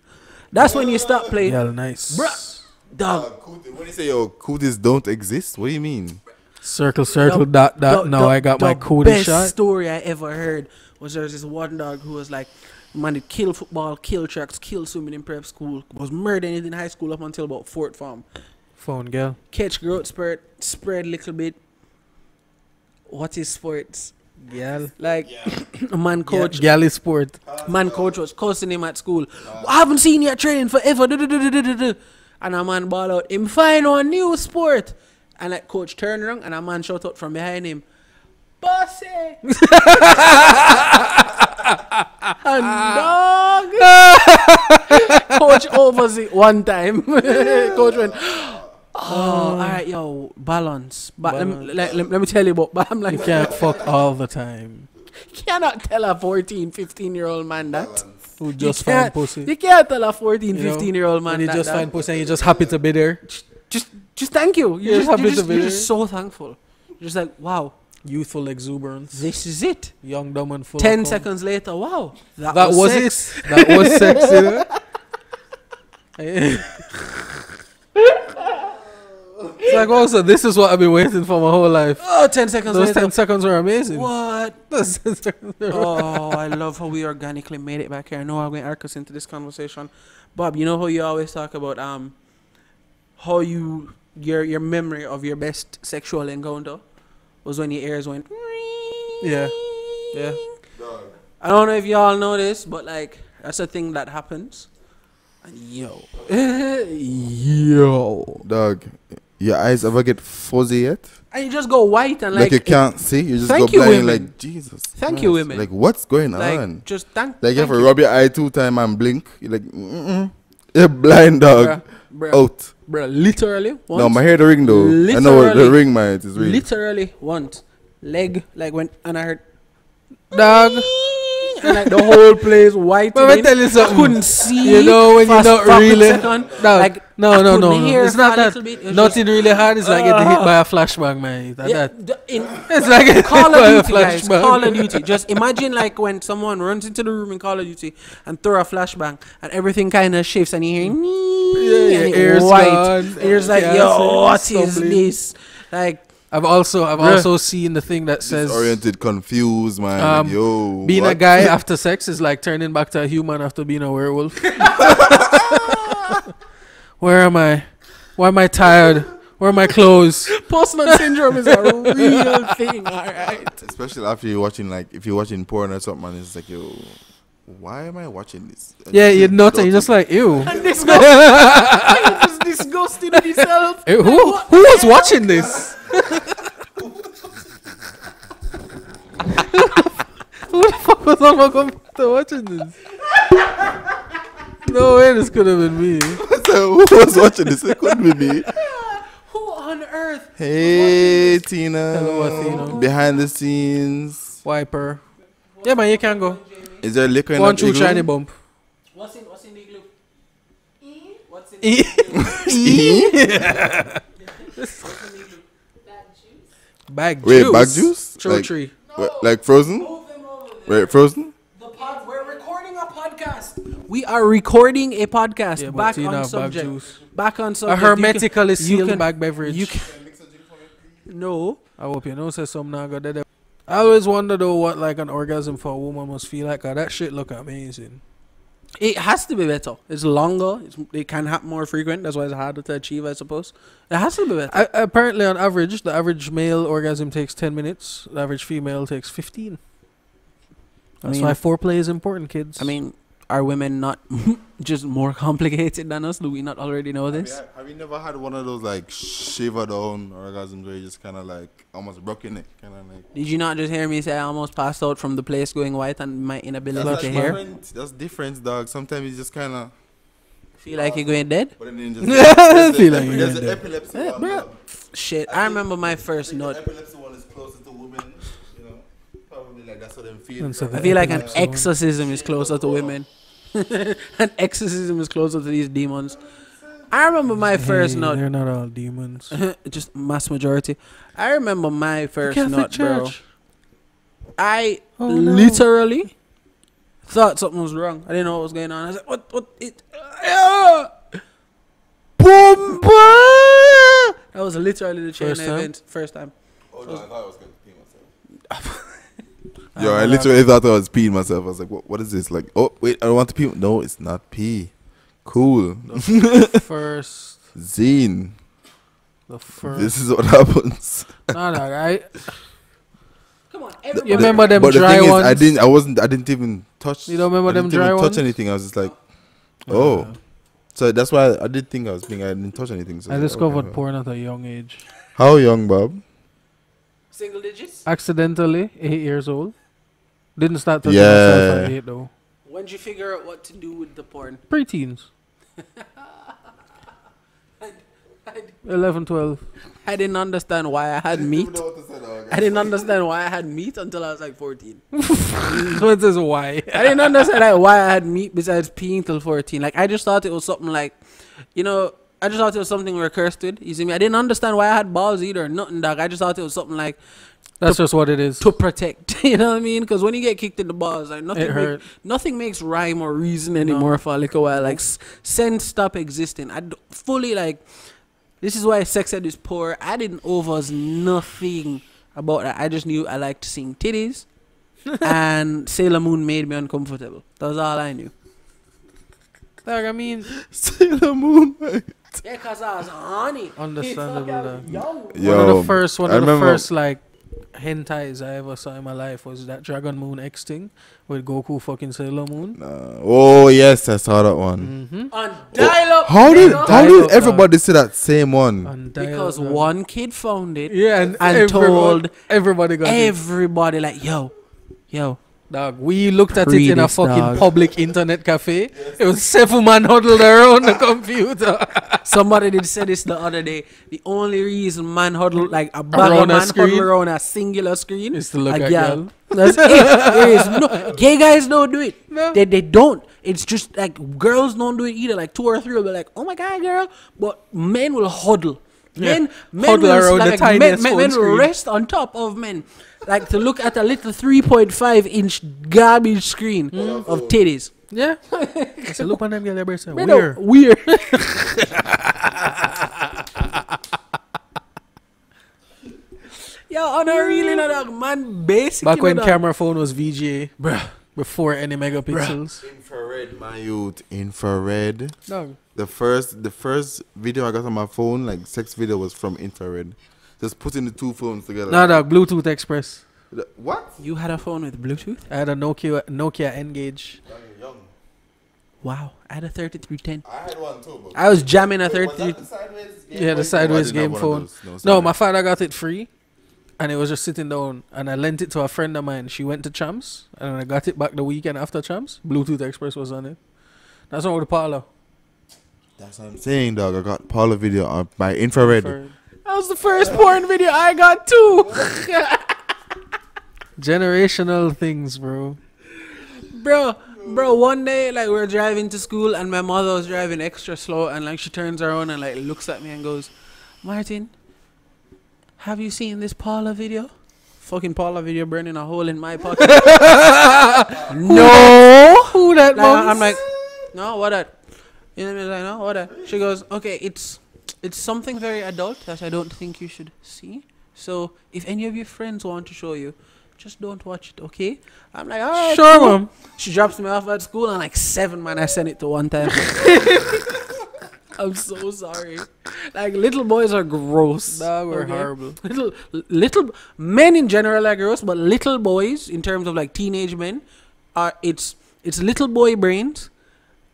That's when you stop playing. Yeah, nice. Bruh. Uh, Dog. cooties- when you say your cooties don't exist, what do you mean? Circle, circle, The- dot, dot. the- now the- I got my the cootie best shot. story I ever heard was there was this one dog who was like, man, it kill football, kill tracks, kill swimming in prep school, was murdering in high school up until about fourth form. Phone girl. Catch growth spurt, spread little bit. What is sports? Gal. Like, a man coach, Coach. Galley sport. man coach was cussing him at school. I haven't seen you training forever. duh, duh, duh, duh, duh, duh, duh." And a man ball out, him find one new sport. And like coach turned around and a man shout out from behind him, Bossy! and dog! coach overs it one time. coach went, Oh, um, alright, yo, balance. But let me, Balance. let, let me tell you about, but I'm like, You can't fuck all the time. cannot tell a 14, 15 year old man that. Who just you find pussy. You can't tell a 14, You know, 15 year old man When you that. just that. find pussy and you're just happy to be there. just, just thank you. You're, You're just, happy you're, to just, be you're there. just so thankful. You're just like, wow, Youthful exuberance. this is it. Young, dumb, and full. 10 cum. seconds later, wow, that, That was, was, sex. it. That was sex, you know? it's like, also, this is what I've been waiting for my whole life. Oh, 10 seconds Those later. 10 seconds were amazing. What? Those 10 seconds were oh, I love how we organically made it back here. I know I'm going to arc us into this conversation. Bob, you know how you always talk about um how you your your memory of your best sexual encounter was when your ears went Yeah. Yeah. I don't know if y'all know this, but like that's a thing that happens. And yo, yo, Dog, your eyes ever get fuzzy yet? and you just go white and Like, like, you can't see. You just Thank go you, blind. women. Like Jesus. Thank you, women. Like what's going like on? just thank. Like you have thank to rub your eye two time and blink. You're like, mm-mm. You're blind, dog. bruh, bruh, Out. Bruh, literally. No, my hair the ring though. I know what the ring, man. It is real. literally once leg like when and I heard Dog. and like the whole place white. But I tell you something. I couldn't see. You know when you're not really. second. No, like, no, no, no, no. It's not that. It was Nothing really hard. It's like getting hit by a flashbang, man. That, Yeah, that. in It's like getting Call hit a of Duty, guys. Call of Duty. Just imagine like when someone runs into the room in Call of Duty and throw a flashbang and everything kind of shifts and you hear Yeah, yeah, your and ears it's white. gone. And you're just like, Yeah, yo, what is this? Like, I've also I've Bruh. also seen the thing that says Disoriented, confused, man. Um, yo, being a guy after sex is like turning back to a human after being a werewolf. Where am I? Why am I tired? Where are my clothes? post-nut syndrome is a real thing, all right? Especially after you're watching, like, if you're watching porn or something, and it's like, yo, why am I watching this? And Yeah, you're not. You're just like ew. And this guy is disgusted with himself. Eh, Who who was watching this? who the fuck was on my computer watching this? No way, this could have been me. so who was watching this? It couldn't be me. Who on earth? Hey, Tina. Hello, Athena. Behind the scenes. Wiper. Yeah, man, you can go. Is there liquor in One that true shiny bump. What's in what's in the igloo? What's in E- Bag Wait, juice. bag juice? True Like, tree. wait, like frozen? Move them over there. Wait, frozen? The pod, we're recording a podcast. We are recording a podcast. Yeah, but back Tina on bag subject. juice. Back on A subject. You can- hermetically you sealed can- bag beverage. You can, no. I hope you know say some now got that. I always wonder though what like an orgasm for a woman must feel like. 'cause that shit look amazing. It has to be better. It's longer. It's, it can happen more frequent. That's why it's harder to achieve, I suppose. It has to be better. I, apparently, on average, the average male orgasm takes ten minutes. The average female takes fifteen. I That's mean- why foreplay is important, kids. I mean, are women not just more complicated than us? Do we not already know Have you, this? had- have you never had one of those like shiver down orgasms where you just kind of like almost broke in it, kind of like. Did you not just hear me say I almost passed out from the place going white and my inability That's to like hear? different. That's different, dog. Sometimes you just kind of. Feel like you're going dead? But then you just. Feel Feel like like you're There's the dead. epilepsy Eh, one. bruh. dog. Shit, I I remember my first note. The epilepsy one is closer to women. You know, probably like that's what them feel. And so I feel like an epilepsy one. exorcism is closer to women. an exorcism is closer to these demons. I remember my first Hey, nut. They're not all demons. just mass majority. I remember my first Catholic nut, bro. Church. I Oh, no. literally thought something was wrong. I didn't know what was going on. I was like, what, what, it, uh, boom, boom. That was literally the chain First time? event. First time. Oh no, I thought I was gonna pee myself. I Yo, I literally thought I was peeing myself. I was like, what, what is this? Like, oh, wait, I don't want to pee. No, it's not pee. Cool. the first. Zine. The first. This is what happens. nah, nah, I. Come on, You remember them but the dry thing is. I didn't. I wasn't. I didn't even touch. You don't remember I them didn't even dry touch ones? anything. I was just like, oh. Uh, So that's why I did think I was being. I didn't touch anything. So I was like, discovered okay. porn at a young age. How young, Bob? Single digits? Accidentally, eight years old. Didn't start touching myself at Yeah. eight though. When did you figure out what to do with the porn? Preteens. I, I, 11, 12. I didn't understand why I had meat. I didn't understand why I had meat until I was like 14. what is why? I didn't understand like, why I had meat besides peeing till 14. Like, I just thought it was something like, you know, I just thought it was something we were cursed with. You see me? I didn't understand why I had balls either. Nothing, dog. I just thought it was something like That's just what it is. to protect. You know what I mean? Because when you get kicked in the balls, like nothing, make- nothing makes rhyme or reason anymore for a little while. Like s- sense stop existing. I d- fully like. This is why sex ed is poor. I didn't overs nothing about that. I just knew I liked seeing titties, and Sailor Moon made me uncomfortable. That was all I knew. Like, I mean, Sailor Moon. Yeah, cause I was horny. Understandable, Fuck, I was though. young. one of the first, one I of the remember- first like hentais I ever saw in my life was that Dragon Moon X thing with Goku fucking Sailor Moon. Nah. Oh yes, I saw that one. Mm-hmm. On dial up. How did nigga. how did everybody see that same one? And Because one kid found it. yeah, and, and everyone- told everybody got it. Everybody like, yo, yo. Dog, we looked at it in a fucking dog. public internet cafe. It was seven man huddled around the computer. Somebody did say this the other day. The only reason man huddle like a bag Around of a man screen? huddle around a singular screen Is to look at gal. That's it. There is no gay guys don't do it. No. They they don't. It's just like girls don't do it either. Like two or three will be like, oh my god, girl. But men will huddle. Yeah. Men, men will like, men, men, men will rest on top of men, like to look at a little three point five inch garbage screen of titties. Yeah. I said, look on them, get their breasts. Men are Weird. Weird. Yo, on a really not dog, man, basic. Back when camera phone was VGA, bruh, before any megapixels. Infrared, my youth. Infrared. Dog. The first the first video I got on my phone, like sex video, was from infrared. Just putting the two phones together. Nah, dog. Bluetooth Express. The- What? You had a phone with Bluetooth? I had a Nokia Nokia N-Gage. Young. Wow, I had a 3310. I had one too. But I was jamming a 33. Yeah, the sideways game phone. No, my father got it free, and it was just sitting down. And I lent it to a friend of mine. She went to Champs, and I got it back the weekend after Champs. Bluetooth Express was on it. That's one with the parlor. That's what I'm saying, dog. I got Paula video on my infrared. For That was the first porn video I got too. generational things, bro. bro, bro, one day, like, we are driving to school and my mother was driving extra slow and, like, she turns around and, like, looks at me and goes, Martin, have you seen this Paula video? Fucking Paula video burning a hole in my pocket. no. Who that? Like, I'm like, no, what that? You know what I mean? Like, no, what that? She goes, okay, it's it's something very adult that I don't think you should see. So if any of your friends want to show you, just don't watch it, okay? I'm like, all right, Sure, cool." mom. She drops me off at school and like seven man I sent it to one time. I'm so sorry. Like little boys are gross. Dog, we're okay? horrible. Little little men in general are gross, but little boys in terms of like teenage men are it's it's little boy brains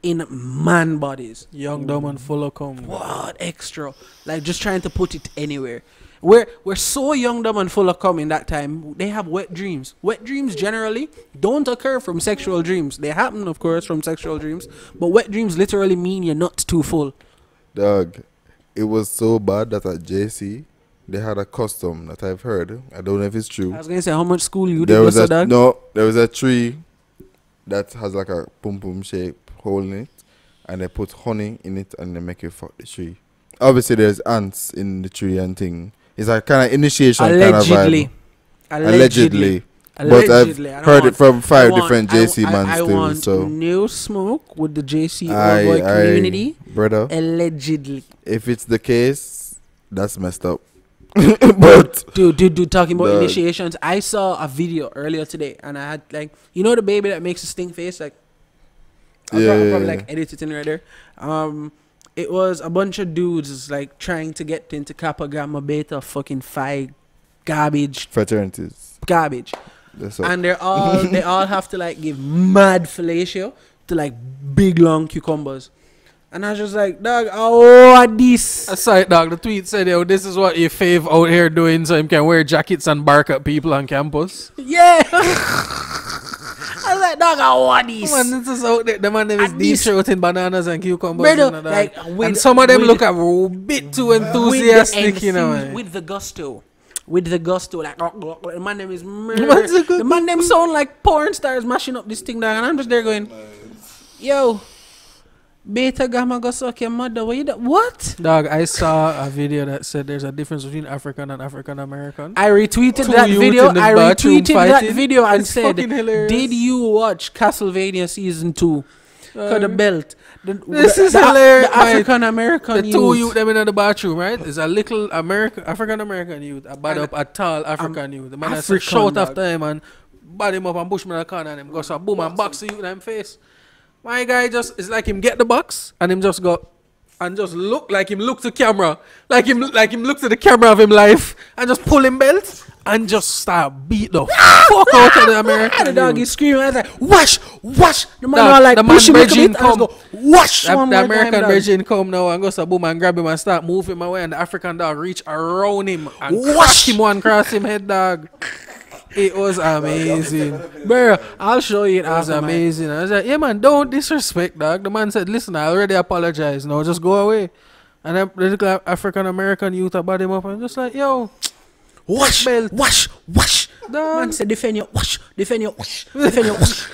in man bodies. Young, dumb, and full of cum. What extra? Like just trying to put it anywhere. We're we're so young, dumb, and full of cum in that time. They have wet dreams. Wet dreams generally don't occur from sexual dreams. They happen, of course, from sexual dreams. But wet dreams literally mean you're not too full. Dog, it was so bad that at JC they had a custom that I've heard. I don't know if it's true. I was gonna say how much school you there did, was a dog. no, there was a tree that has like a pum pum shape hole in it, and they put honey in it and they make you fuck the tree. Obviously, there's ants in the tree and thing. It's a kind of initiation kind of Allegedly. vibe. Allegedly. But Allegedly. I I've heard want- it from five want- different I- JC I, mans I too. want So, no smoke with the JC I, I, community. brother, Allegedly. if it's the case, that's messed up. but Dude, dude, dude, talking about Dog. initiations. I saw a video earlier today and I had like, you know, the baby that makes a stink face? Like, I'll Yeah, probably, probably like edit it in right there. Um, it was a bunch of dudes like trying to get into Kappa Gamma Beta fucking Phi garbage, fraternities, garbage. That's all. and they're all they all have to like give mad fellatio to like big long cucumbers. And I was just like, dog, oh, what this? Aside, dog, the tweet said, yo, this is what your fave out here doing so you can wear jackets and bark at people on campus. Yeah. I was like, dog, I want this? Man, this is out there. The man them is And deep throating bananas and cucumbers. Brother, you know, dog. like, and some of them with- look a bit too enthusiastic, you know. man. with eh. the gusto. With the gusto, like oh, the man name is Man's a murder. The man them sound like porn stars mashing up this thing, dog, and I'm just there going, yo, beta gamma go suck your mother. What you do? What? Dog, I saw a video that said there's a difference between African and African American. I retweeted Two that video. I retweeted that video and It's said, "Did you watch Castlevania season two? Got the um, belt. The, This the- is the, hilarious, The. African American the two youth. them in the bathroom, right? It's a little American African American youth, a bad And up a tall African youth. The man has African shout after him and bad him up and push him in the corner and him go so boom and box the youth in him face. My guy just it's like him get the box and him just go and just look like him look to camera, like him like him look to the camera of him life and just pull him belt and just start beat the ah! fuck out of the American. And the dog is screaming. I was like, wash, wash. The man like the man push him a Regine bit and come. go, wash The, the American time, virgin come now and go so boom and grab him and start moving him away and the African dog reach around him and crack him one cross him head dog. It was amazing. Bro, I'll show you it It was after, man. amazing. I was like, yeah man, don't disrespect dog. The man said, listen, I already apologize. Now just go away. And then the little African American youth about him up and just like, yo, Wash, belt. wash, wash. dog, Man said, defend your wash, defend your wash, defend your wash.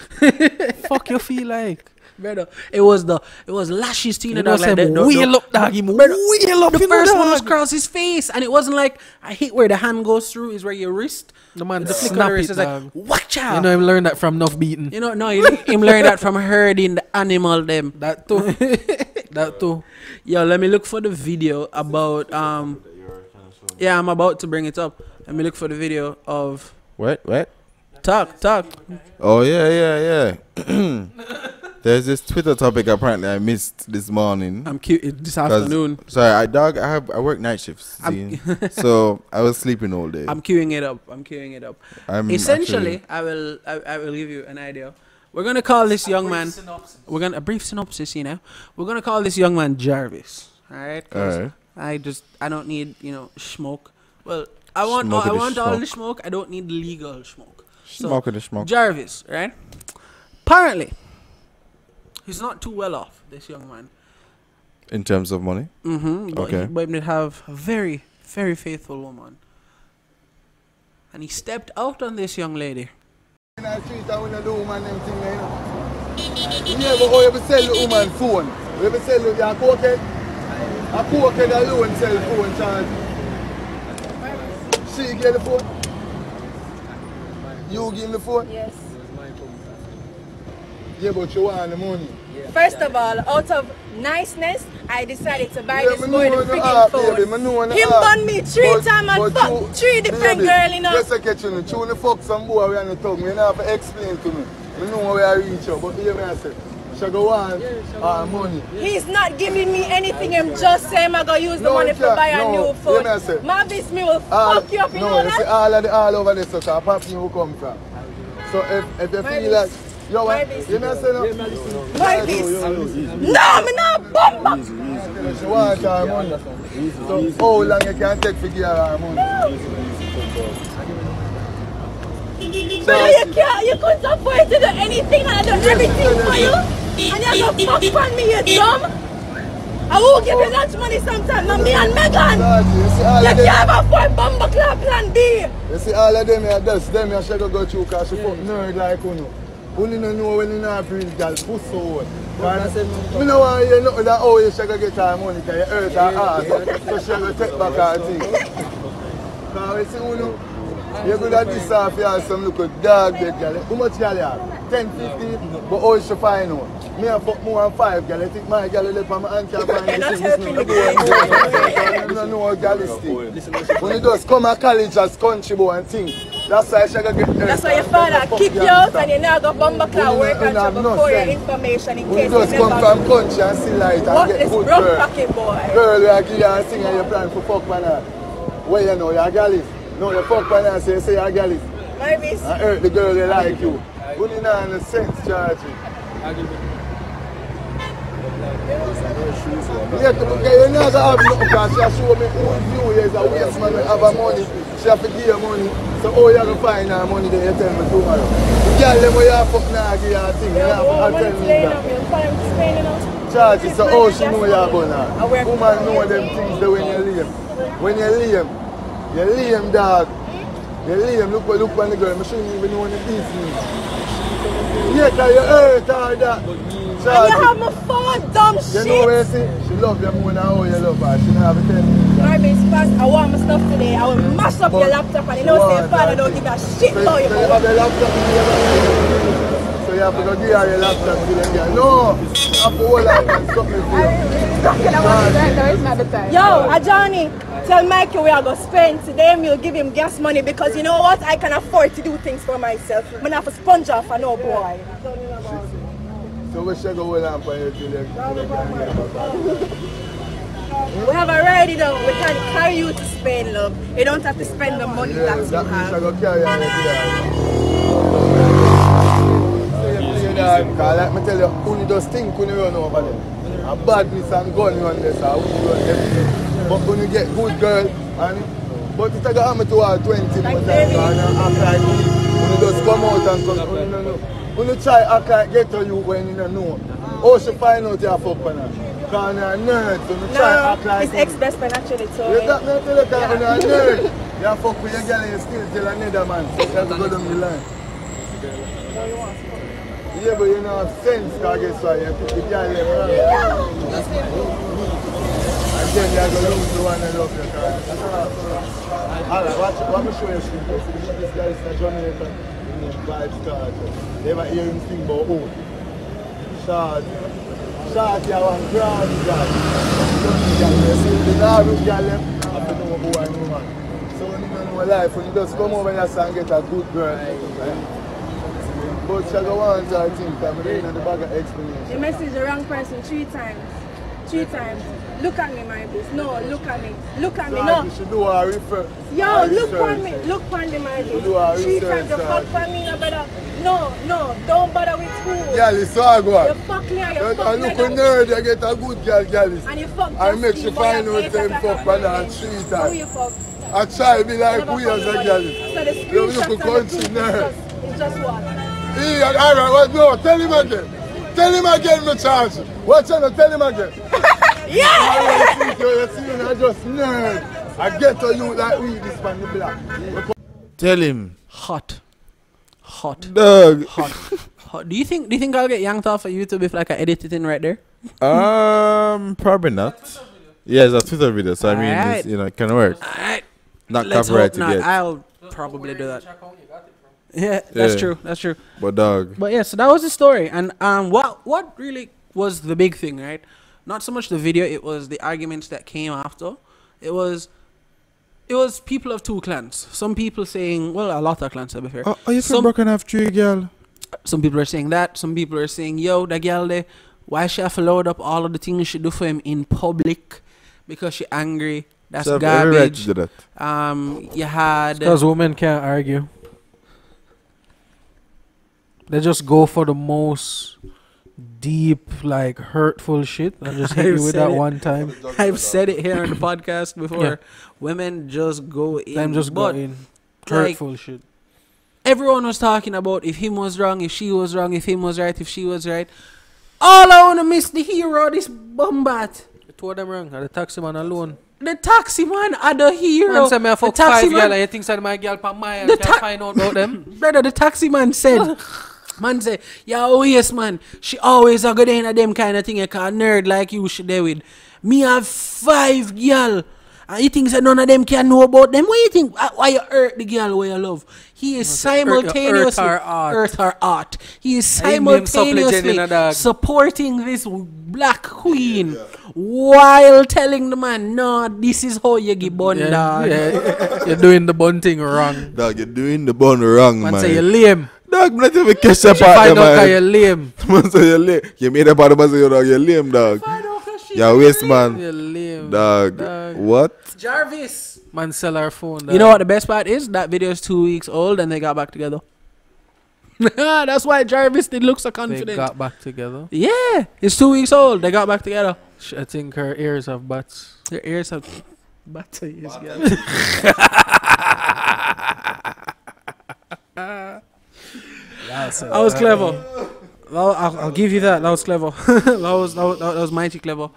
fuck you feel like. Brother, it was the it was lashes to you, You know, know, dog, like the, the, wheel the, up dog, him Brother, wheel up the you know, first one was across his face, and it wasn't like I hate where the hand goes through. Is where your wrist, The man the flick of snap the wrist it, is like, watch out. You know him learned that from enough beating. You know, no, you, him learned that from herding the animal them. That too. that too. Yo, let me look for the video about um. Yeah, I'm about to bring it up. Let me look for the video of what? What? talk, talk. Oh yeah, yeah, yeah. There's this Twitter topic apparently I missed this morning. I'm cute uh, this 'Cause- afternoon. Sorry, I dog. I have I work night shifts, see? so I was sleeping all day. I'm queuing it up. I'm queuing it up. I'm Essentially, I will I, I will give you an idea. We're gonna call this young man. We're gonna a brief synopsis, you know. We're gonna call this young man Jarvis. All right. All right. I just I don't need you know smoke. Well, I want Smoke I the want all the smoke. smoke. I don't need legal smoke. So Smoking the smoke. Jarvis, right? Apparently, he's not too well off. This young man. In terms of money, Mm-hmm. But Okay. He, but he did have a very very faithful woman. And he stepped out on this young lady. In the street and we don't do woman them thing there, you know. You never oh, you ever sell the woman phone. You ever sell the a cokehead? A cokehead alone sell phone charge. She get the phone? You give the phone? Yes. Yeah, but you want the money. Yes. First of all, out of niceness, I decided to buy Yeah, this me boy know the the freaking art, phone. baby, me know the Him bun me three But- times and but fuck you- three different baby, girl, you know. Just a catch you, tune the fuck some boy we on the tongue. You not have to explain to me. Me know where I reach out, but hear me I say, she go want uh, money. He's not giving me anything. I'm just saying I'm gonna use the No, money you to can't. buy a No, new hear phone. me I say. Mavis, me will All, fuck you up, you no, know you see all of the all over this, so apart from who come from. So if, if you feel like, bis. Yo, eh, what? You say no? Mavis. No, me not bumper. She want her money. So how long you can take to give her money? But you can't, you couldn't afford to do anything and I do everything for you. And you're gonna fuck on me, you dumb. I will give you that money sometime, man. Me and Megan. You see all You of can't them, afford bumper club plan B. you see all of them here, that's them here, she go go through because she fuck nerd like you know. No know when you not real girl, puss so Me no want to hear nothing that oh, you go get her money because you hurt her ass. So she go take back her thing. Because you see, you know, you could have this off here some look at dog bed girl. How much girl you have? 10, 15? But how she find out? Me and fuck more than five girl. I think my girl live on my aunt can find this thing. helping This me, You don't know how girl is thing. When you just come to college as country boy and think, that's why gonna get. That's why your father kick you out and you now go bumper club work and trouble for your information in case you you just come from country and see light and What get is good broke girl. pocket boy? Girl, you are give you a thing and you plan for fuck man. Where you know, you're a gal is. No, you fuck man and say, say you're a gal is. Mavis. I hurt the girl they like you. Now in the sense, charge you. Yeah, okay, you that have nothing because she show me who you is a waste man will have money. She have to give you money. So how you find her money then you tell me tomorrow. The girl them where you fuck now give you. You have to tell me that. up, you're fine with Spain, you know. Charge it. So how she know born I wear now? Woman know them things when you're lame. When you're lame, you're lame dog. You're lame. Look look on the girl. Even know the business. Yeah, cause you hurt her that. And Charge you have my phone, dumb You shit. know where she, she love you more than how you love her. She don't have a tell me. that. Mavis, fast, I want my stuff today. I will mash up your laptop and you know, say your father don't give a shit so, about so you. you have your laptop in your So you have to go give her your laptop to the girl. No, you have to hold her and something for you. Yo, Ajani. Tell Mikey we are going to spend today. We'll give him gas money because you know what? I can afford to do things for myself. I'm going to have to sponge off for no boy. So we should go hold on for you till you till you can get. We have already done. We can carry you to Spain, love. You don't have to spend the money Yeah, that you that means I have. go carry on with you. So you play that, cause like me tell you, only those things when you run over them. And badness and gun run this, and only run everything. But when you get good girl, and but it got happen to her 20 more times, baby. and you act like me. When you just come out and come, when you don't know. When you try act like get to you when you don't know. Ah. How she find out you have fuck on her? Cause you're a nerd, so you try No, act like me. ex-best friend actually told You got me to look at you're a nerd. You fuck with your girl and you still tell another man. So you have to go down the line. Yeah, but you know sense because guess what? You put the girl wrong. And then you have to lose the one that love you. Alright, watch. Let me show you something. This guy is a Jamaican. Name Vibe Starter. You ever hear him sing about who? Shad. Shad, you a grand. You the girl them, eh? I don't know who I know man. So you know life, when you just come over here and get a good girl, right? But she go want her thing, I'm in the bag of You explanation. messaged the wrong person three times. Three times. Look at me, my bitch. No, look at me. Look at me. No. you should do a refer. Yo, a look on me. Look on me, my You do bitch. Three times you uh, fuck for me, no better. No, no, don't bother with who. Yeah, it's all go You on. fuck me you You fuck look a nerd, you get a good girl, girl. And you fuck I make you find out them fuck and man everything. and Who you fuck? I try be like we as a girl. So the You look a country nerd. It's just what? He, alright, what, no, tell him again. Tell him again, my charge. Watch out, tell him again. Yeah! I you see, you know, just nerd. I get to you like we this man the black. Tell him. Hot. Hot. Dog. Hot. Hot. Do you think do you think I'll get yanked off of YouTube if like I edit it in right there? Um, probably not. Yeah, it's a Twitter video, so I mean, Alright. it's, you know, it can work. Alright. Not Let's hope copyrighted not. yet. I'll probably do that. Yeah, that's Yeah. true. That's true. But dog, But yeah, so that was the story. And um what what really was the big thing, right? Not so much the video; it was the arguments that came after. It was, it was people of two clans. Some people saying, well, a lot of clans to be fair. Oh, oh you Some- from broken half tree, girl? Some people are saying that. Some people are saying, yo, that girl there, why she have to load up all of the things she do for him in public because she angry. That's So every right garbage. to do that. Um, you had Because women can't argue. They just go for the most deep, like hurtful shit and just hit I've you with that it. one time. I've said it here on the podcast before. Yeah. Women just go in. Them just go but in. like- Hurtful shit. everyone was talking about if him was wrong, if she was wrong, if him was right, if she was right. All I wanna miss the hero, this bombat. Two of them wrong. And the taxi man alone. The taxi man are the hero. Man say me a fuck the taxi five man, girl and you think that my girl per mile The can't ta- find out about them. brother, the taxi man said, man say, yeah, oh yes, man. She always a good in a them kind of thing. A nerd like you should there with. Me have five girl. And you think that none of them can know about them? What you think? Why you hurt the girl where you love? He is hurt- hurt simultaneously her heart. hurt her art. He is I him name supple simultaneously Jenny na dog. supporting this black queen while telling the man, no, this is how you give bun, Yeah, dog. yeah. You're doing the bun thing wrong. Dog, you're doing the bun wrong, Man man. say you're lame. Dog, not even catch that She part, find out there, man. you're lame. Man say you're lame. You made that part of say, dog, you're lame, dog. You're waste, man. You're lame. Dog. Dog. What? Jarvis. Man sell our phone. You know what the best part is? That video is two weeks old and they got back together. That's why Jarvis did look so confident. They got back together. yeah, it's two weeks old. They got back together. I think her ears have butts. Their ears have butter ears, girl. I was clever. Well, I'll, I'll give you that. That was clever. that was that was, that was mighty clever.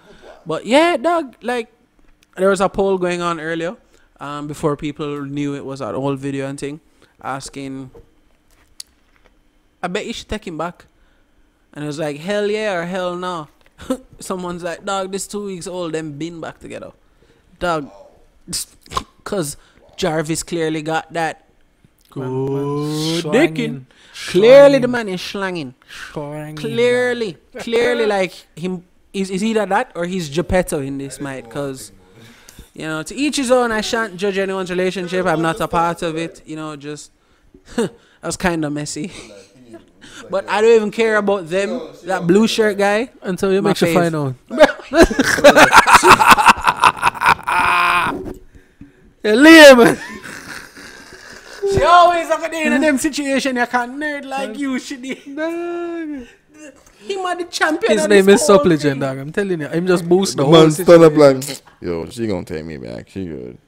But yeah, dog. Like there was a poll going on earlier, um, before people knew it was an old video and thing, asking. I bet you should take him back, and it was like hell yeah or hell no. Someone's like, dog, this two weeks old. Them been back together, dog. Cause Jarvis clearly got that good dicking. Clearly, the man is slanging. Clearly, clearly, like him is is either that or he's Geppetto in this might, because you know, to each his own. I shan't judge anyone's relationship. I'm not a part of it. You know, just that was kind of messy. but I don't even care about them. That blue shirt guy. Until you make you fave. find out. You're lame. She always have in a them situation. You can't nerd like you. She did. Him are the champion. His name is whole Suppligen, thing. dog. I'm telling you. I'm just boosting the, The whole man stand up situation. like, yo, she gonna take me back. She good.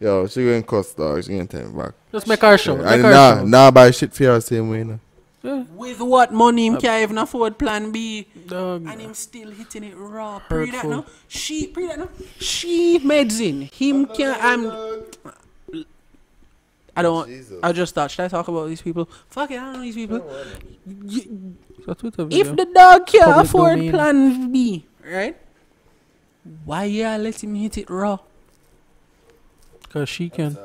Yo, she gonna cuss, dog. She gonna take me back. Just make our show. Make And our nah, show. nah, buy shit for her same way, you know. With what money him can't even afford plan B. Dog. And him still hitting it raw. Pre that no? She pre that no? She medicine. Him can't I'm I don't Jesus. I just thought, should I talk about these people? Fuck it, I don't know these people. You- It's Twitter if the dog can't Public afford domain. plan B, right? Why yeah let him hit it raw? Because she can.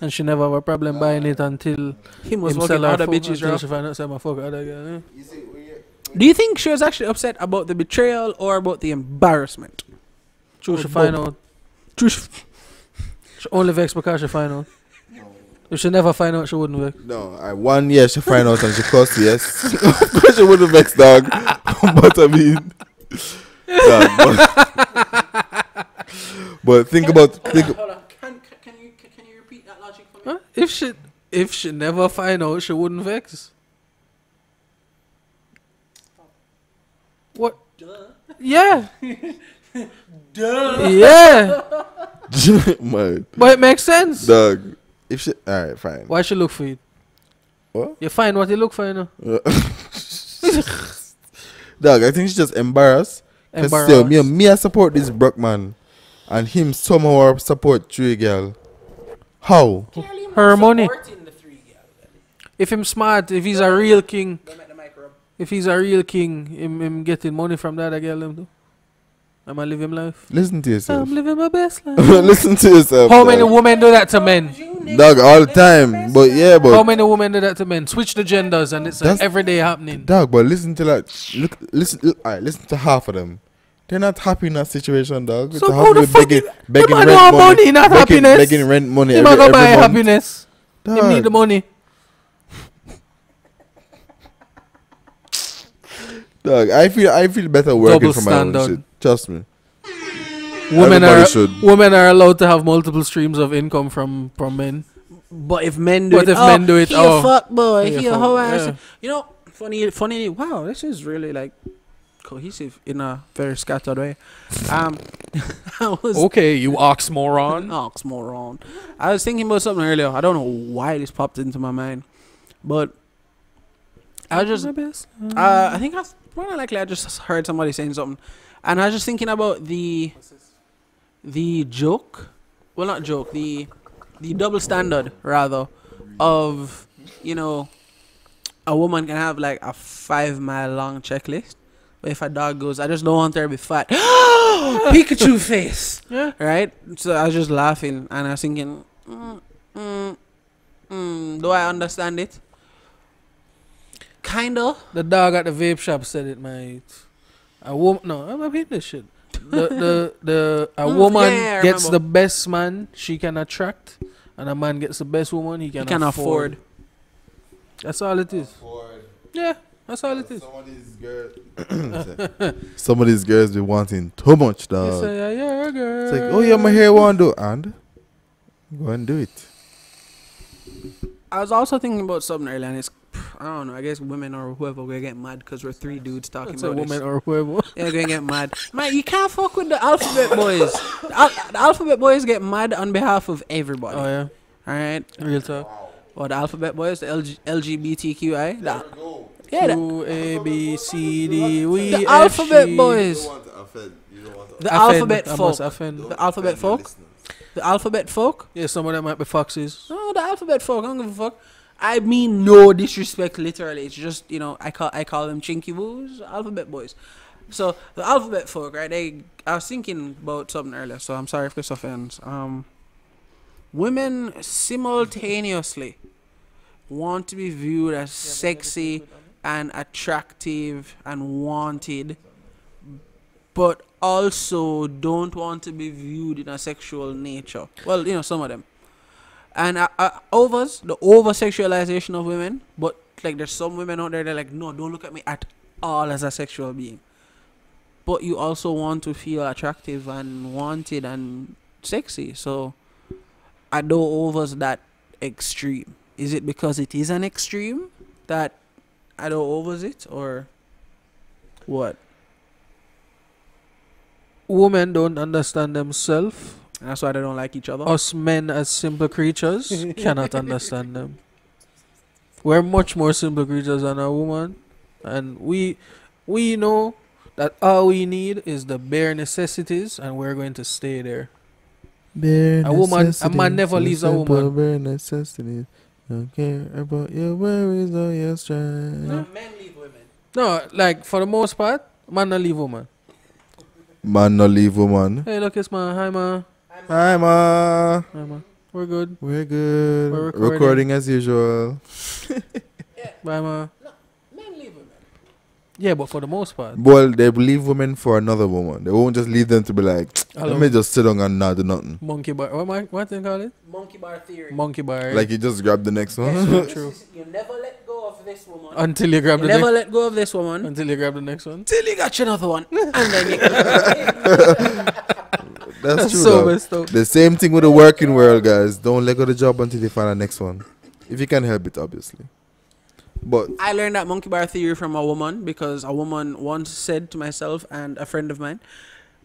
And she never have a problem buying it until Him was him fucking other bitches until raw. she find out say, "My fuck other girl." eh? Do you think she was actually upset about the betrayal or about the embarrassment? True, Or she find both? out. True, she, she only vex because she find out. If she never find out, she wouldn't vex. No, I one year she find out and she cussed, yes. of course she wouldn't vex, dog. but I mean, dog, but, but think about think. Hold on. Can, can, you, can you repeat that logic for me? Huh? If she if she never find out, she wouldn't vex. What? Yeah. Duh. Yeah. Man, But it makes sense. dog. If she, all right, fine. Why she look for it? What? You fine? what you look for, you know? dog, I think she's just embarrassed. 'Cause Embarrassed. still, me, me, I support this Brock man, and him somehow support Tree Girl. How? Her money. supporting the three girl. If him smart, if he's a real king, Don't make the mic rub. if he's a real king, him, him getting money from that I girl, him too. Am I living life? Listen to yourself. I'm living my best life. Listen to yourself. How many dog. women do that to men? Dog, all the time. But yeah, but How many women do that to men? Switch the genders and it's That's- every day happening. Dog, but listen to like look listen look, alright, listen to half of them. They're not happy in that situation, dog. So how the fuck begging, begging rent money, money, not begging, happiness. begging rent money Him every, every buy month. happiness. Him need the money. dog, I feel I feel better working Double for my own shit. Trust me. Women Everybody are should. women are allowed to have multiple streams of income from from men. But if men do But it, if oh, men do it, he oh, a fuck boy, he a he a fuck- hoe ass. yeah. You know, funny, funny. Wow, this is really like cohesive in a very scattered way. Um, I was Okay, you oxymoron. oxymoron. I was thinking about something earlier. I don't know why this popped into my mind, but I was just uh, I think I more than likely I just heard somebody saying something, and I was just thinking about the the joke, well not joke, the the double standard rather of you know a woman can have like a five mile long checklist. But if a dog goes, I just don't want her to be fat. Pikachu face, Yeah. right? So I was just laughing and I was thinking, mm, mm, mm, do I understand it? Kinda. The dog at the vape shop said it, mate. A woman, no, I'm not this shit. The the the a woman yeah, gets the best man she can attract, and a man gets the best woman he can, You can afford. afford. That's all it is. Yeah, that's all it is. Some of these girls, some of these girls be wanting too much, You dog. say, yeah, you're girl. It's like, oh yeah, my hair want do, and go and do it. I was also thinking about something earlier, and it's I don't know. I guess women or whoever will get mad because we're three dudes talking It's a about woman this. or whoever. Yeah, gonna get mad. Man, you can't fuck with the alphabet boys. The, al- the alphabet boys get mad on behalf of everybody. Oh yeah, All right. real talk. Or the alphabet boys, the LG, LGBTQI. The, yeah, the, Q A B C D we the F, alphabet G. boys. want to offend. You don't want to The alphabet I folk. The alphabet folk. The alphabet folk. Yeah, some of them might be foxes. No, the alphabet folk. I don't give a fuck. I mean no disrespect. Literally, it's just you know I call I call them chinky boos, alphabet boys. So the alphabet folk, right? They I was thinking about something earlier, so I'm sorry if this offends. Um, women simultaneously want to be viewed as sexy and attractive and wanted, but also don't want to be viewed in a sexual nature. Well, you know some of them and uh, uh, overs the over sexualization of women but like there's some women out there that are like no don't look at me at all as a sexual being. But you also want to feel attractive and wanted and sexy. So i know overs that extreme. Is it because it is an extreme that i don't overs it or what? Women don't understand themselves. And that's why they don't like each other Us men, as simple creatures, cannot understand them. We're much more simple creatures than a woman, and we we know that all we need is the bare necessities, and we're going to stay there. Bare A woman- a man never leaves a woman. Bare necessities. Don't care about your worries or your strife. men leave women No, like for the most part, man not leave woman. Man, no leave woman. Hey, look, it's man. Hi, ma. Hi, ma. Hi, ma. We're good. We're good. We're recording. recording. as usual. Bye, ma. men leave women Yeah, but for the most part, Well, they leave women for another woman. They won't just leave them to be like, Hello. let me just sit down and not do nothing. monkey bar. What am I? What they call it? monkey bar theory Monkey bar. Like you just grab the next one. Yes, true. you never let go of this woman Until you grab You the never let go of this woman Until you grab the next one. till you got another one, and then you That's, true. so dog. messed up. The same thing with the working world, guys. Don't let go of the job until you find the next one. If you can help it, obviously. But I learned that monkey bar theory from a woman because a woman once said to myself and a friend of mine,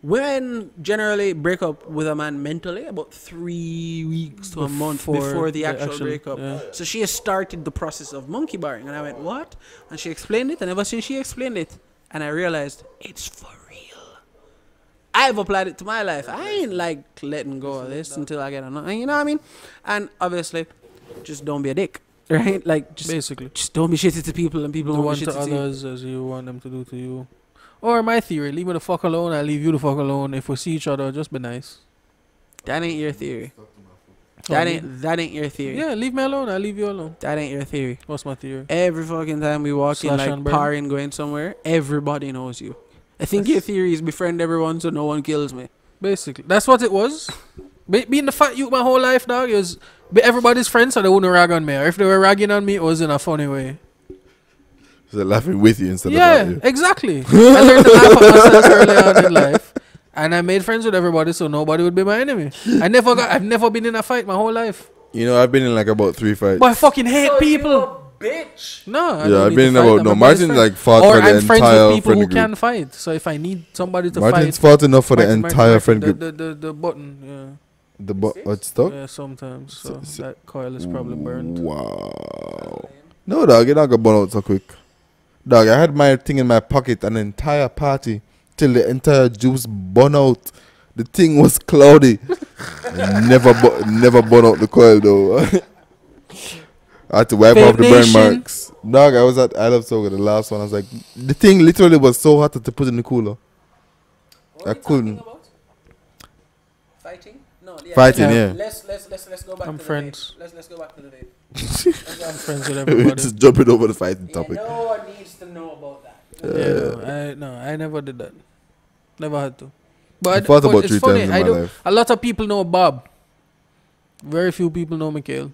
women generally break up with a man mentally about three weeks to a month before the actual breakup. yeah. So she has started the process of monkey barring, and I went, "What?" And she explained it, and ever since she explained it, and I realized it's for real. I've applied it to my life. I ain't like letting go of this until I get another. You know what I mean? And obviously, just don't be a dick, right? Like just Basically, just don't be shitty to people, and people do won't be to shitty to you. others as you want them to do to you. Or my theory, leave me the fuck alone. I leave you the fuck alone. If we see each other, just be nice. That ain't your theory. That ain't that ain't your theory. Yeah, leave me alone. I leave you alone. That ain't your theory. What's my theory? Every fucking time we walk Slash in, like and burn. parring, going somewhere, everybody knows you. I think your theory is befriend everyone so no one kills me. Basically, that's what it was. Be- being the fat youth my whole life, dog, is be everybody's friend, so they wouldn't rag on me. Or if they were ragging on me, it was in a funny way. So they're laughing with you instead yeah, of at you. exactly. I learned to laugh at myself early on in life, and I made friends with everybody, so nobody would be my enemy. I never got. I've never been in a fight my whole life. You know, I've been in like about three fights. But I fucking hate people. Bitch. No, I yeah, I've need been to in fight. about no. a boy's Martin's like fought or for the I'm friends entire with people who group. can fight. So if I need somebody to fight. Martin's fight, fought enough for the Martin, Martin, entire Martin, friend the, group. The, the, the button, yeah. The bu- what's stuck? yeah, yeah, sometimes. So So- so- that coil is probably burned. Wow. No, dog, you're not gonna burn out so quick. Dog, I had my thing in my pocket an entire party till the entire juice burn out. The thing was cloudy. never, bu- never burn out the coil though. I had to wipe Fake off the burn marks. Dog, I was at I Love Soca, the last one. I was like, the thing literally was so hot that to put in the cooler. I couldn't. Fighting? No, yeah. Fighting, Yeah. yeah. Let's let's let's let's go back I'm to friends. the vape. Let's let's go back to the vape. I'm friends with everybody. Just jumping over the fighting Yeah, topic. no one needs to know about that. yeah, no, I no, I never did that. Never had to. But I I- fought but about it's three funny, times in I my do- life. A lot of people know Bob. Very few people know Mikhail.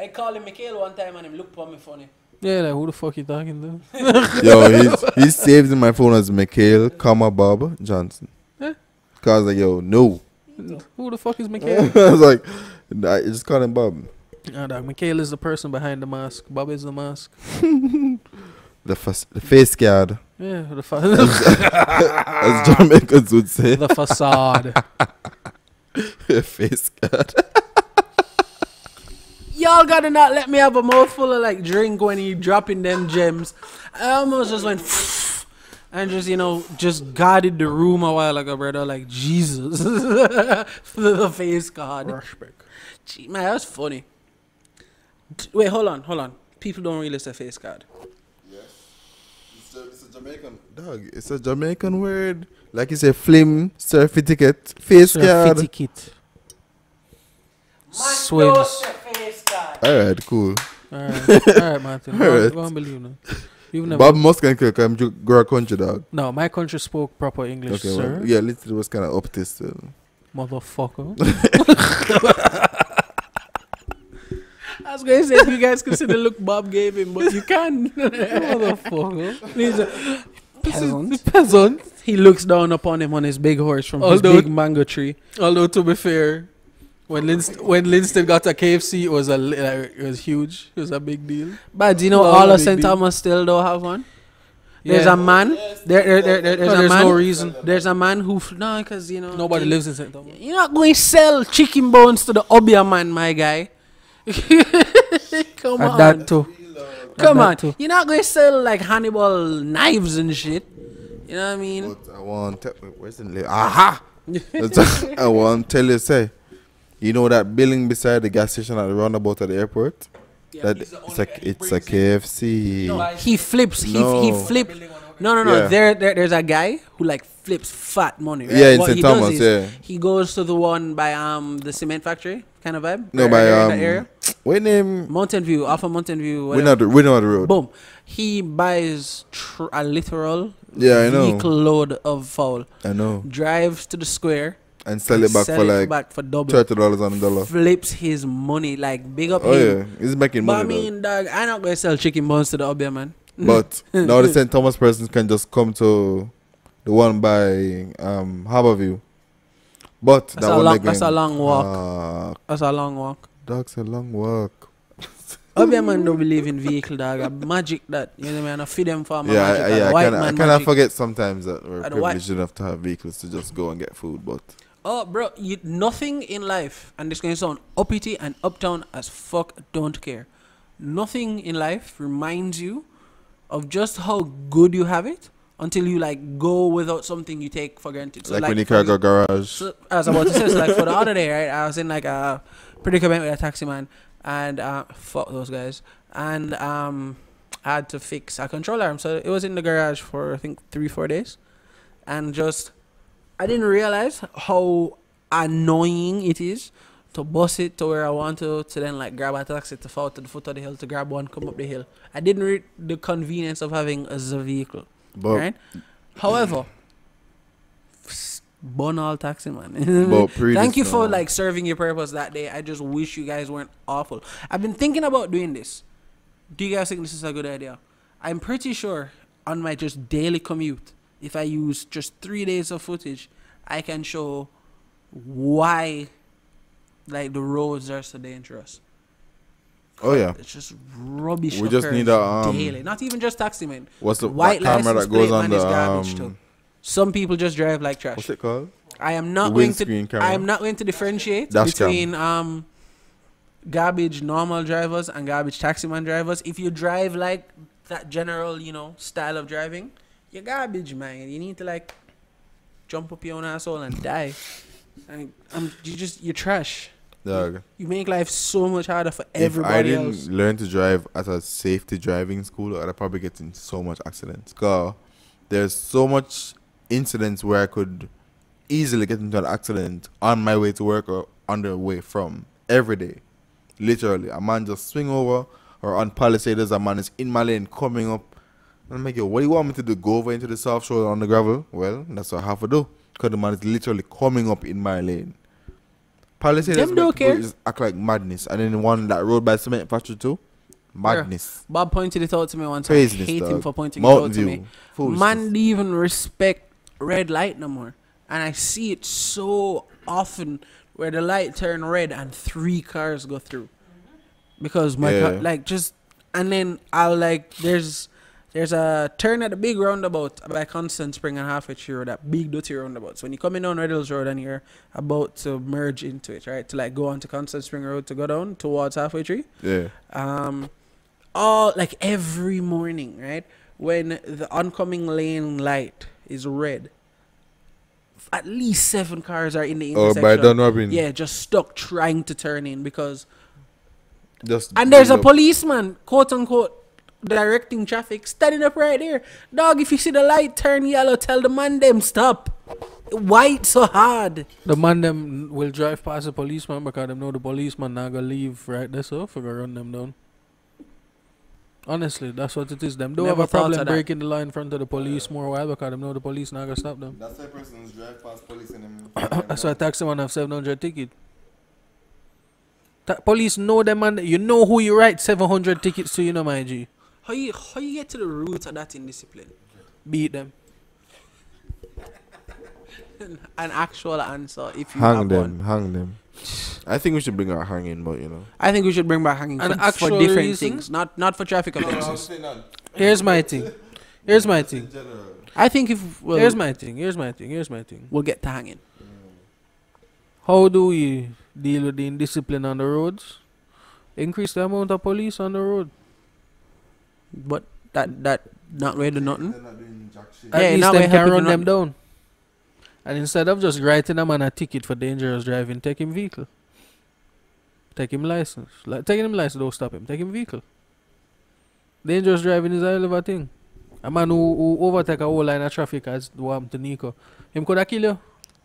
I called him Mikhail one time and him looked for me funny. Yeah, like who the fuck you talking to? Yo, he's he's saved in my phone as Mikhail, comma Bob Johnson. Eh? Cause I was like, yo, no. who the fuck is Mikhail? I was like, nah, I just call him Bob. Ah, dog, Mikhail is the person behind the mask. Bob is the mask. The fa- the face guard. Yeah, the, fa- as Jamaicans would say. the facade. The face card. Y'all gotta not let me have a mouthful of like drink when he dropping them gems. I almost just went and just you know just guarded the room a while ago, brother. Like Jesus, the face card. Gee, man, that's funny. Wait, hold on, hold on. People don't really say face card. It's a, it's a Jamaican dog. It's a Jamaican word. Like you say, flim, certificate, face card. Certificate. Swims. Face card. All right, cool. Alright, alright, Martin. Go, Alright. go and believe now. You've never. Bob Muscan can come um, to grow a country dog. no, my country spoke proper English, Okay, sir. well, yeah, literally was kind of up this. Still. Motherfucker. I was gonna say if you guys consider look Bob gave him, but you can. Motherfucker. He's a peasant. Peasant. He looks down upon him on his big horse from his Although- big mango tree. Although to be fair, when Linst- when Linstead got a KFC, it was a like, it was huge. It was a big deal. But do you know, all no of St. Thomas still don't have one. There's Yeah. a man. There, there, there, there- there's No, a there's man. no reason. There's a man who f- no, because you know Nobody you- lives in St. Thomas. You're not going to sell chicken bones to the Obeah man, my guy. Come And on, that too. come that on. too. You're not going to sell like Hannibal knives and shit. You know what I mean? But I want to where's the li- aha? I want tell you say, you know that building beside the gas station at the roundabout at the airport. that it's a it's a KFC. He flips. He, he flips. No, no, no. Yeah. There, there, there's a guy who like flips fat money. Right? Yeah, in What St. he does Thomas, is yeah. He goes to the one by um the cement factory kind of vibe. No, right- by right um, area. what name? Mountain View, off of Mountain View. We whatever. know the we know the road. Boom. He buys tr- a literal Yeah, I know. load of foul. I know, Drives to the square. And sell it back sell for like back for double. thirty dollars on the dollar. Flips his money like big up Oh him. yeah, he's making money. But I mean, dog, I'm not gonna sell chicken bones to the Obeah man. But now the St. Thomas persons can just come to the one by um Harborview. But That's that a one long- that's a long walk. Uh, That's a long walk. dog's a long walk. Obia man don't believe in vehicle, dog. A magic that you know, man. I feed them for my yeah, magic. I, yeah. I kind of I kind of forget sometimes that we're And the white- privileged enough to have vehicles to just go and get food. But Oh, bro, you, nothing in life, and this going to sound uppity and uptown as fuck, don't care. Nothing in life reminds you of just how good you have it until you like go without something you take for granted. So like, like when you carry a garage. So, I was about to say, so like for the other day, right? I was in like a predicament with a taxi man, and uh, fuck those guys. And um, I had to fix a control arm. So it was in the garage for I think three, four days. And just I didn't realize how annoying it is to bus it to where I want to to then like grab a taxi to fall to the foot of the hill to grab one, come up the hill. I didn't read the convenience of having a vehicle. But right? However, bun all taxi man. but Thank you for uh, like serving your purpose that day. I just wish you guys weren't awful. I've been thinking about doing this. Do you guys think this is a good idea? I'm pretty sure on my just daily commute, if I use just three days of footage, I can show why like the roads are so dangerous. Oh yeah. It's just rubbish. We just need a, um, daily. Not even just taxi man. What's the White that camera that goes on the garbage um, too. Some people just drive like trash. what's it called? I am not going to. camera. I am not going to differentiate Dash cam. between um, garbage normal drivers and garbage taxi man drivers. If you drive like that general, you know, style of driving, you're garbage man. You need to like jump up your own asshole and die. And um, you just you're trash. Dog. You make life so much harder for If I didn't else. learn to drive at a safety driving school, I'd probably get in so much accidents. Cause there's so much incidents where I could easily get into an accident on my way to work or on the way from every day. Literally, a man just swing over or on palisades, a man is in my lane coming up. And I'm like, yo, what do you want me to do? Go over into the soft shore on the gravel? Well, that's what I have to do. Because the man is literally coming up in my lane. Palisades Them don't care. just act like madness. And then the one that rode by cement factory too, madness. Bob pointed it out to me once. Craziness, I hate him for pointing Mountain it out to me. View. Foolishness. Man didn't even respect red light no more. And I see it so often where the light turn red and three cars go through. Because my car, like just and then I'll like there's there's a turn at the big roundabout by Constant Spring and halfway through that big dirty roundabout. So when you're coming down Red Hills Road and you're about to merge into it, right? To like go onto Constant Spring Road to go down towards halfway tree Yeah. um all like every morning right when the oncoming lane light is red at least seven cars are in the Or intersection by Dunrobin. yeah just stuck trying to turn in because Just and there's a up. policeman quote unquote directing traffic standing up right there dog if you see the light turn yellow tell the man them stop white so hard The man them will drive past the policeman because them know the policeman not gonna leave right there so for go run them down. Honestly, that's what it is. Them don't Never have a problem of that. breaking the line in front of the police more while because them know the police not gonna stop them. That's why persons drive past police and them. That's why taxi man have seven hundred ticket. Ta- police know them man. You know who you write seven hundred tickets to. You know my G. how you how you get to the root of that indiscipline Beat them. an actual answer if you hang have them, one. hang them. I think we should bring our hanging, but you know. I think we should bring back hanging An for, for actual different reason? things, not not for traffic offenses. Here's my thing. Here's my thing. I think if well, Here's my thing. Here's my thing. Here's my thing. we'll get to hanging. How do we deal with the indiscipline on the roads? Increase the amount of police on the road. But that that not going to nothing. At Yeah, least now them can run them not- down. And instead of just writing a man a ticket for dangerous driving, take him vehicle. Take him license. Like taking him license, don't stop him. Take him vehicle. Dangerous driving is a hell of a thing. A man who, who overtake a whole line of traffic as what happened to Niko. Him could have kill you.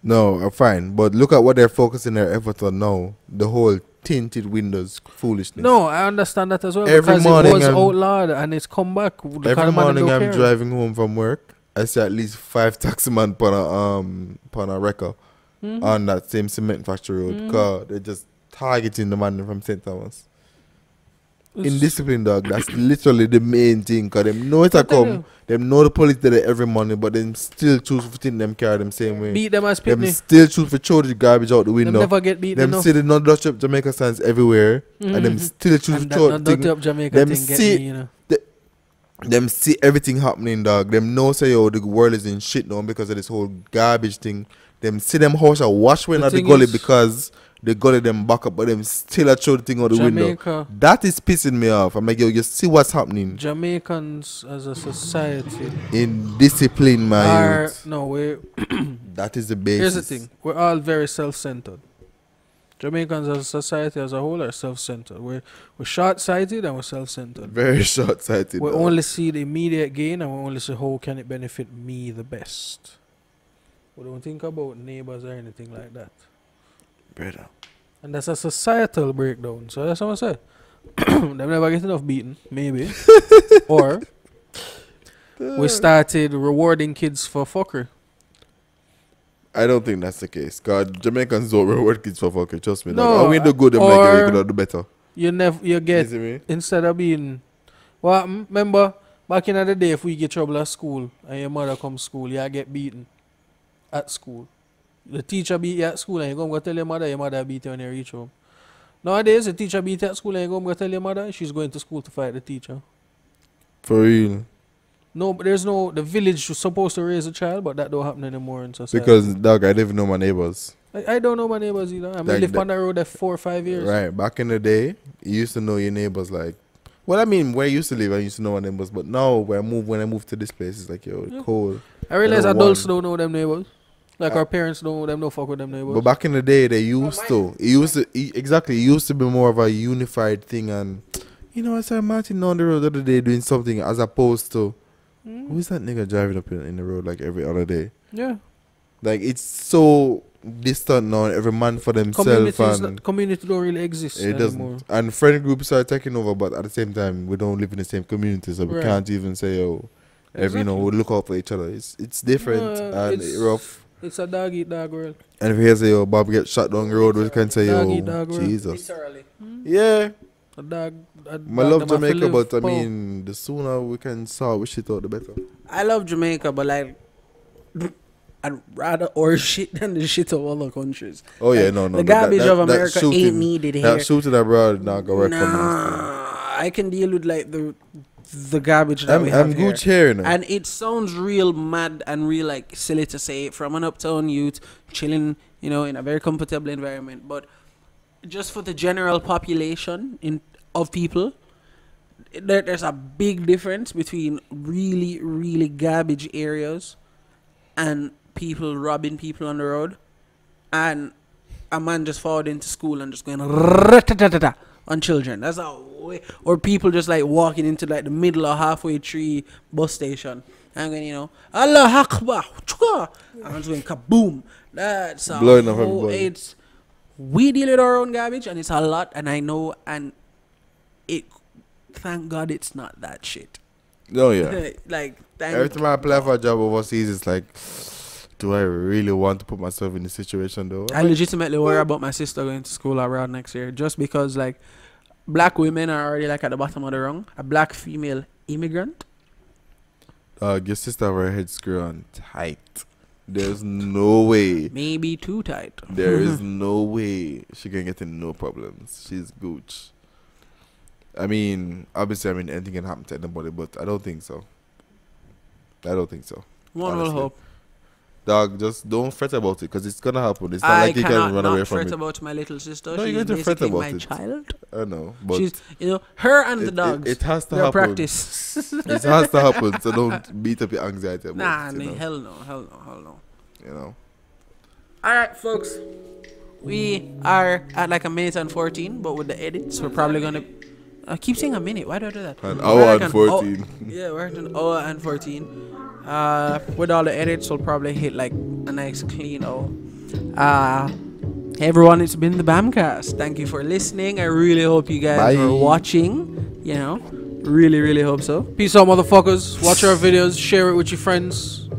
No, uh, fine, but look at what they're focusing their effort on now. The whole tinted windows foolishness. No, I understand that as well. Every because morning it was I'm- outlawed and it's come back. The Every kind of man morning I'm care. driving home from work. I see at least five taxi man upon a um upon a wrecker Mhm. on that same cement factory road. Mhm. Cause they're just targeting the man from St. Thomas. It's- Indiscipline, dog. That's literally the main thing. Cause them know it a come. Them know the police there every morning, but them still choose to think them carry them same way. Beat them as them pitney. still choose to throw the garbage out the Them window. never get beat Them enough. see the not Dutty Up Jamaica signs everywhere, and them Mhm. still choose And throw the thing. up Jamaica them thing see- me, you know. them see everything happening, dog. Them know say yo the world is in shit now because of this whole garbage thing. Them see them house a wash when The at the gully because the gully them back up, but them still a throw the thing out the window. That is pissing me off. I'm like, yo, you see what's happening Jamaicans as a society in discipline, my are no we That is the basis. here's the thing. We're all very self centered. Jamaicans as a society as a whole are self-centered. We're we're short-sighted and we're self-centered. Very short sighted. We only see the immediate gain and we only see how can it benefit me the best. We don't think about neighbors or anything like that. Brother. And that's a societal breakdown. So that's what I say. Them never get enough beaten, maybe. or we uh. started rewarding kids for fuckery. I don't think that's the case. Cause Jamaicans don't reward kids for fucking. Trust me. No, No, we do good. Them like we do better. You never you get You instead of being well remember back in the day if we get trouble at school and your mother come school you get beaten at school the teacher beat you at school and you go and go tell your mother your mother beat you when you reach home nowadays the teacher beat you at school and you go go tell your mother she's going to school to fight the teacher For real. no but there's no the village was supposed to raise a child but that don't happen anymore in society Because, dog, I don't even know my neighbors. I, I don't know my neighbors either I mean, Like on the road there four or five years Right. Back in the day, you used to know your neighbors like. Well, I mean, where I used to live, I used to know my neighbors. But now, where I move, when I moved to this place, it's like, yo, Yeah. cold. I realize adults don't know them neighbors like Uh, our parents don't know them no fuck with them neighbors But back in the day, they used to. It used to e- exactly. It used to be more of a unified thing, and you know, I saw Martin on the road the other day doing something as opposed to Mm. who's that nigga driving up in, in the road like every other day. yeah Like it's so distant now. Every man for themselves, and that- community don't really exist it anymore. doesn't. And friend groups are taking over, but at the same time, we don't live in the same community, so we Right. can't even say, "Oh, every, you know, we look out for each other." It's it's different Uh, and it's- rough. It's a dog eat dog world. And if you say, "Yo, Bob get shot down the road," we can say, Dog "Yo, eat dog world. Jesus." Literally. Yeah, A dog. A I dog love them have to Jamaica, live but I mean, the sooner we can sort we shit out, the better. I love Jamaica, but like, I'd rather or shit than the shit of other countries. Oh yeah, Like, no, no. the that- that- garbage that- of that America ain't shooting- needed here. That shooting abroad not gonna work for me. Nah, I can deal with like the the garbage that I'm, we have I'm here. good here, know. And it sounds real mad and real like silly to say from an uptown youth chilling, you know, in a very comfortable environment. But just for the general population in of people, there, there's a big difference between really, really garbage areas and people robbing people on the road, and a man just falling into school and just going on children. That's a way, or people just like walking into like the middle or halfway tree bus station and going, you know, Allah Akbar, and just going kaboom. That's Blowing up everybody. It's we deal with our own garbage and it's a lot, and I know, and it. Thank God it's not that shit. oh yeah. like thank Every time I apply for a job overseas, it's like, do I really want to put myself in this situation though? I legitimately worry about my sister going to school abroad next year just because like black women are already like at the bottom of the rung. A black female immigrant. Uh, your sister have her head screw on tight. There's no way. Maybe too tight. There is no way she can get in no problems. She's gooch. I mean, obviously, I mean anything can happen to anybody, but I don't think so. I don't think so. One will hope. Dog, just don't fret about it because it's gonna happen. It's not I like you can run away from it. I fret about my little sister. No, She's you're going to fret about my it. child. I know, but She's you know her and it, the it- dogs. It, has to happen. practice. It has to happen. So don't beat up your anxiety about nah, it. You know, hell no, hell no, hell no. you know. All right, folks. We are at like a minute and 14, but with the edits, we're probably gonna. I keep saying a minute. Why do I do that? An We're hour like and an hour- fourteen. Yeah, we're at an hour and 14. Uh, with all the edits, we'll probably hit like a nice clean hour. Uh, hey everyone, it's been the Bamcast. Thank you for listening. I really hope you guys Bye. are watching. You know, really, really hope so. Peace out, motherfuckers. Watch our videos. Share it with your friends.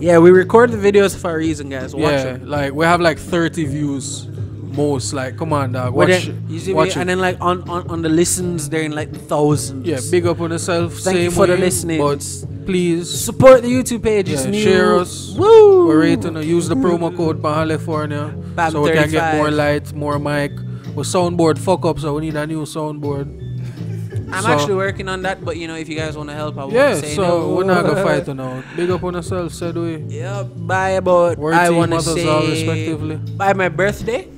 Yeah, we record the videos for a reason, guys. Watch yeah, them. like we have like 30 views most. Like, come on, dog. Watch, then, you see watch me, and then like on, on on the listens, they're in like the thousands. Yeah, big up on yourself. Thank same you for the listening. But please, Support the YouTube page. It's Yeah, new. share us. Woo! we're rating. Use the promo code California Bam so we can get more light, more mic. With soundboard fuck up, so we need a new soundboard. I'm So- actually working on that, but you know, if you guys want to help, I won't Yeah, say so no. we're not gonna fight now. Big up on yourself, said we. Yeah, bye about. Word I want to say all respectively. by my birthday,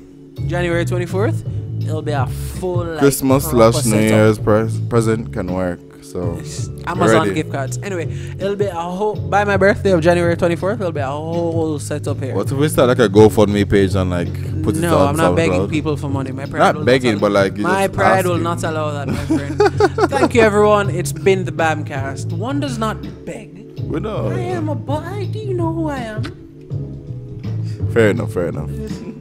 January 24th. It'll be a full like, Christmas slash New. Year's pres- present can work. So Amazon gift cards. Anyway, it'll be a whole by my birthday of January 24th. It'll be a whole setup here. what if we start like a GoFundMe page and like put it No, on I'm not begging people for money. My pride Not will begging, not but like my pride will not allow that, my friend. Thank you, everyone. It's been the Bamcast. One does not beg. We know. I am a boy. Do you know who I am? Fair enough. Fair enough.